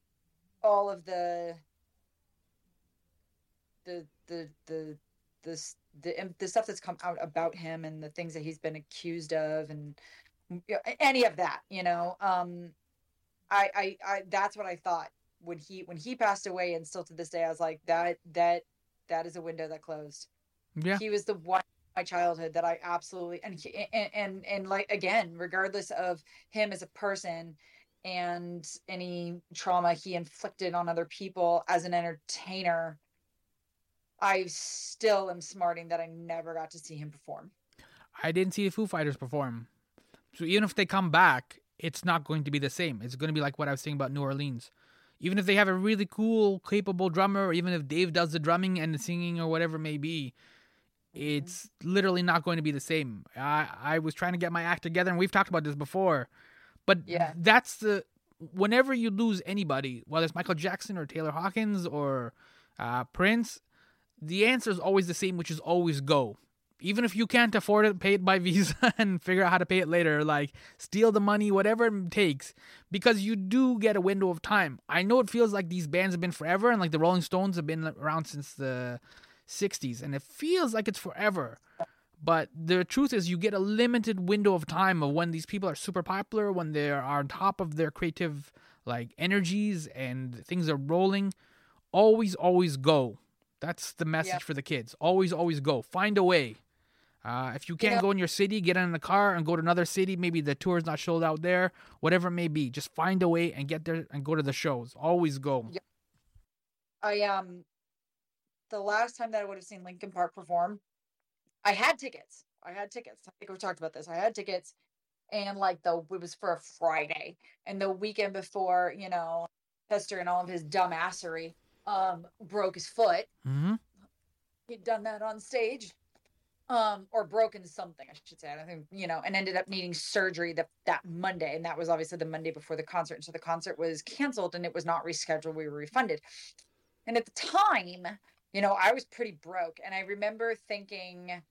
all of the the the the the the, the stuff that's come out about him and the things that he's been accused of and you know, any of that you know um I, I i that's what i thought when he when he passed away and still to this day i was like that that that is a window that closed. Yeah. He was the one my childhood that I absolutely and and and, and like again, regardless of him as a person and any trauma he inflicted on other people as an entertainer, I still am smarting that I never got to see him perform. I didn't see the Foo Fighters perform. So even if they come back, it's not going to be the same. It's going to be like what I was saying about New Orleans. Even if they have a really cool, capable drummer, or even if Dave does the drumming and the singing or whatever it may be, it's literally not going to be the same. I I was trying to get my act together, and we've talked about this before, but yeah, that's the whenever you lose anybody, whether it's Michael Jackson or Taylor Hawkins or uh, Prince, the answer is always the same, which is always go. Even if you can't afford it, pay it by Visa and figure out how to pay it later. Like steal the money, whatever it takes, because you do get a window of time. I know it feels like these bands have been forever, and like the Rolling Stones have been around since the 60s and it feels like it's forever. But the truth is you get a limited window of time of when these people are super popular when they are on top of their creative like energies and things are rolling. Always always go. That's the message yep. for the kids. Always always go. Find a way. Uh, if you can't yep. go in your city get in the car and go to another city. Maybe the tour is not sold out there. Whatever it may be just find a way and get there and go to the shows. Always go. Yep. i um the last time that I would have seen Linkin Park perform, I had tickets. I had tickets. I think we talked about this. I had tickets, and like the it was for a Friday, and the weekend before, you know, Chester and all of his dumbassery um broke his foot. Mm-hmm. He'd done that on stage, um, or broken something, I should say. I think you know, and ended up needing surgery that that Monday, and that was obviously the Monday before the concert. And so the concert was canceled, and it was not rescheduled. We were refunded. And at the time, you know, I was pretty broke. And I remember thinking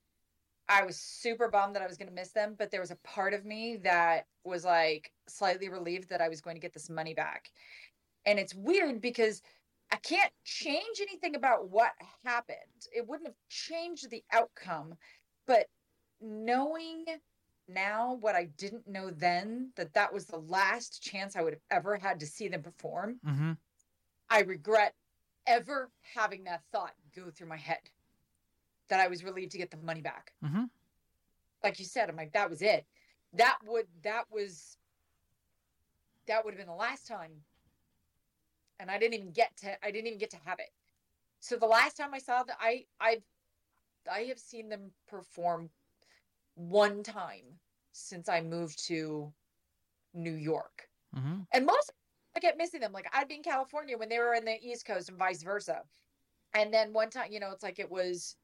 I was super bummed that I was going to miss them, but there was a part of me that was like slightly relieved that I was going to get this money back. And it's weird because I can't change anything about what happened. It wouldn't have changed the outcome, but knowing now what I didn't know then that that was the last chance I would have ever had to see them perform. Mm-hmm. I regret ever having that thought go through my head that I was relieved to get the money back. Mm-hmm. Like you said, I'm like, that was it. That would, that was, that would have been the last time. And I didn't even get to, I didn't even get to have it. So the last time I saw that, I I've I have seen them perform one time since I moved to New York, Mm-hmm. and most I kept missing them. Like I'd be in California when they were in the East Coast and vice versa. And then one time, you know, it's like it was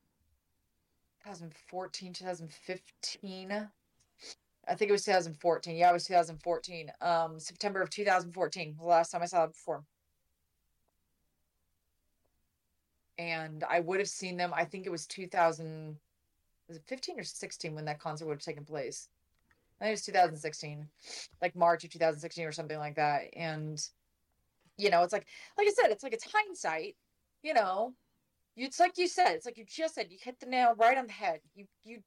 2014, 2015. I think it was 2014. Yeah, it was 2014. Um, September of 2014 the last time I saw them perform. And I would have seen them, I think it was 2000, was it 15 or 16 when that concert would have taken place? I think it was 2016, like March of 2016 or something like that. And, you know, it's like, like I said, it's like it's hindsight, you know, it's like you said, it's like you just said, you hit the nail right on the head. You, you,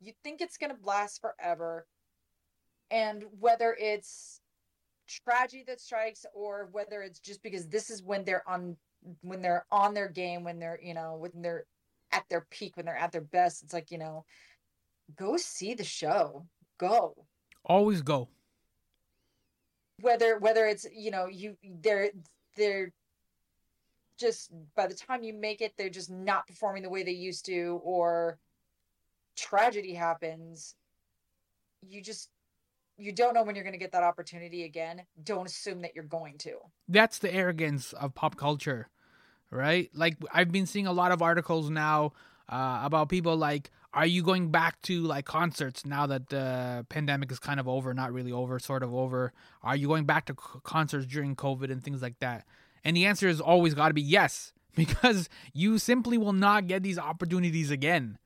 you think it's going to last forever. And whether it's tragedy that strikes or whether it's just because this is when they're on, when they're on their game, when they're, you know, when they're at their peak, when they're at their best, it's like, you know, go see the show go Always go. whether whether it's you know you they're they're just by the time you make it they're just not performing the way they used to or tragedy happens you just you don't know when you're going to get that opportunity again don't assume that you're going to That's the arrogance of pop culture, right? Like I've been seeing a lot of articles now uh, about people like, are you going back to like concerts now that the pandemic is kind of over, not really over, sort of over? Are you going back to c- concerts during COVID and things like that? And the answer is always got to be yes, because you simply will not get these opportunities again,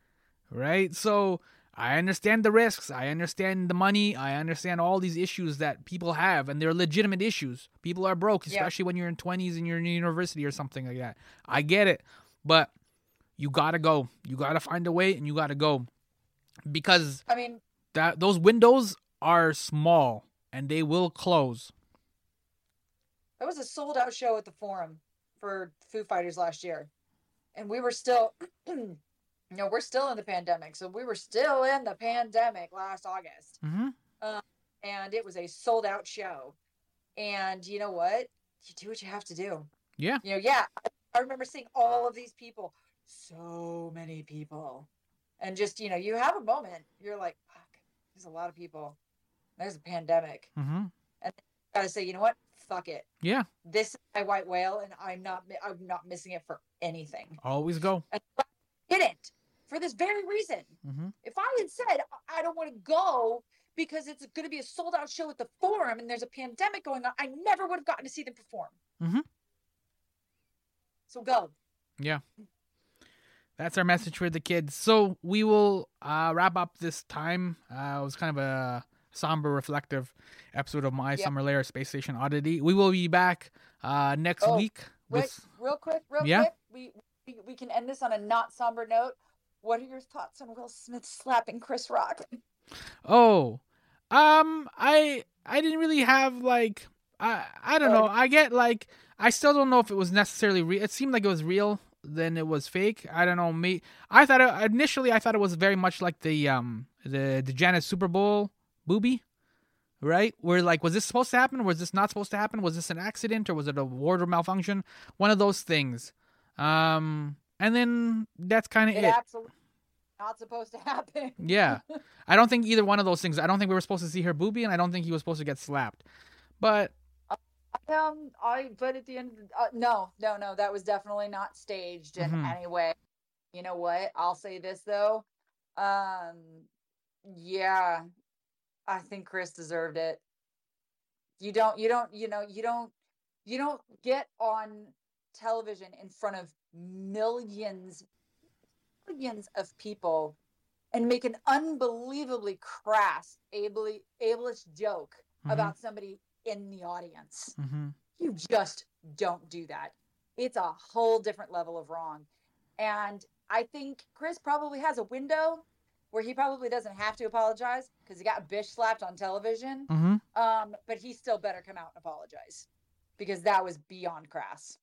right? So I understand the risks. I understand the money. I understand all these issues that people have, and they're legitimate issues. People are broke, Yeah. especially when you're in 20s and you're in university or something like that. I get it. But you got to go. You got to find a way and you got to go. Because i mean that those windows are small and they will close. that was a sold out show at the forum for foo fighters last year and we were still you know we're still in the pandemic so we were still in the pandemic last august Mm-hmm. and it was a sold out show. And you know what? You do what you have to do. Yeah. You know, yeah. I remember seeing all of these people, so many people. And just, you know, you have a moment, you're like, fuck, there's a lot of people. There's a pandemic. Mm-hmm. Gotta say, you know what? Fuck it. Yeah. This is my white whale, and I'm not I'm not missing it for anything. Always go. And I didn't for this very reason. Mm-hmm. If I had said I don't want to go because it's going to be a sold out show at the forum and there's a pandemic going on, I never would have gotten to see them perform. Mhm. So go. That's our message for the kids. So we will uh, wrap up this time. Uh, it was kind of a somber, reflective episode of My Yeah. Summer Layer Space Station Oddity. We will be back uh, next Oh, week Wait, with. real quick, real Yeah? quick. We, we we can end this on a not somber note. What are your thoughts on Will Smith slapping Chris Rock? Oh, um, I I didn't really have like I I don't know. I get like I still don't know if it was necessarily real. It seemed like it was real, then it was fake. I don't know. Me, I thought it, initially I thought it was very much like the um the the Janet Super Bowl booby, right? Where like was this supposed to happen? Was this not supposed to happen? Was this an accident or was it a wardrobe malfunction? One of those things. Um, and then that's kind of It it. absolutely not supposed to happen. Yeah. I don't think either one of those things. I don't think we were supposed to see her boobie, and I don't think he was supposed to get slapped. But Um, I but at the end, uh, no, no, no, that was definitely not staged in Mhm. any way. You know what? I'll say this though. Um, yeah, I think Chris deserved it. You don't, you don't, you know, you don't, you don't get on television in front of millions, millions of people and make an unbelievably crass, ably, ableist joke Mhm. about somebody in the audience. mhm. You just don't do that. It's a whole different level of wrong. And I think Chris probably has a window where he probably doesn't have to apologize because he got bish slapped on television. Mhm. Um, but he still better come out and apologize because that was beyond crass.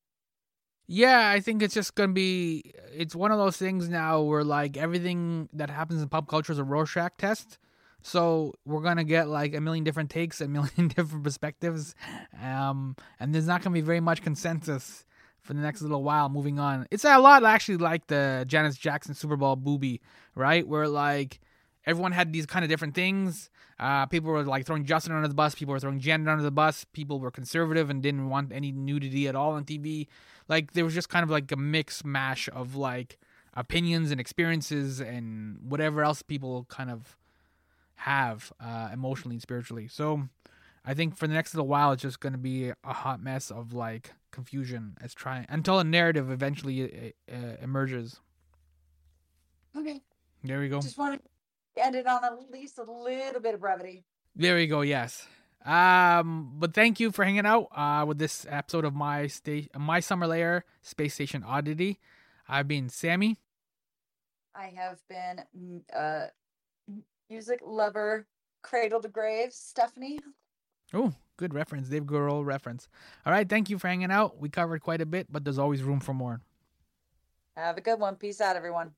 Yeah, I think it's just gonna be. It's one of those things now where like everything that happens in pop culture is a Rorschach test. So we're gonna get like a million different takes, a million different perspectives, um, and there's not gonna be very much consensus for the next little while. Moving on, it's a lot actually like the Janet Jackson Super Bowl booby, right? Where like everyone had these kind of different things. Uh, people were like throwing Justin under the bus. People were throwing Janet under the bus. People were conservative and didn't want any nudity at all on TV. Like there was just kind of like a mix mash of like opinions and experiences and whatever else people kind of have uh, emotionally and spiritually. So I think for the next little while, it's just going to be a hot mess of like confusion as trying until a narrative eventually uh, uh, emerges. Okay. There we go. Just want to end it on at least a little bit of brevity. There we go. Yes. Um, but thank you for hanging out uh, with this episode of my sta- my summer layer space station oddity. I've been Sammy. I have been mm, uh, music lover, cradle to grave, Stephanie. Oh, good reference, Dave Grohl reference. All right, thank you for hanging out. We covered quite a bit, but there's always room for more. Have a good one. Peace out, everyone.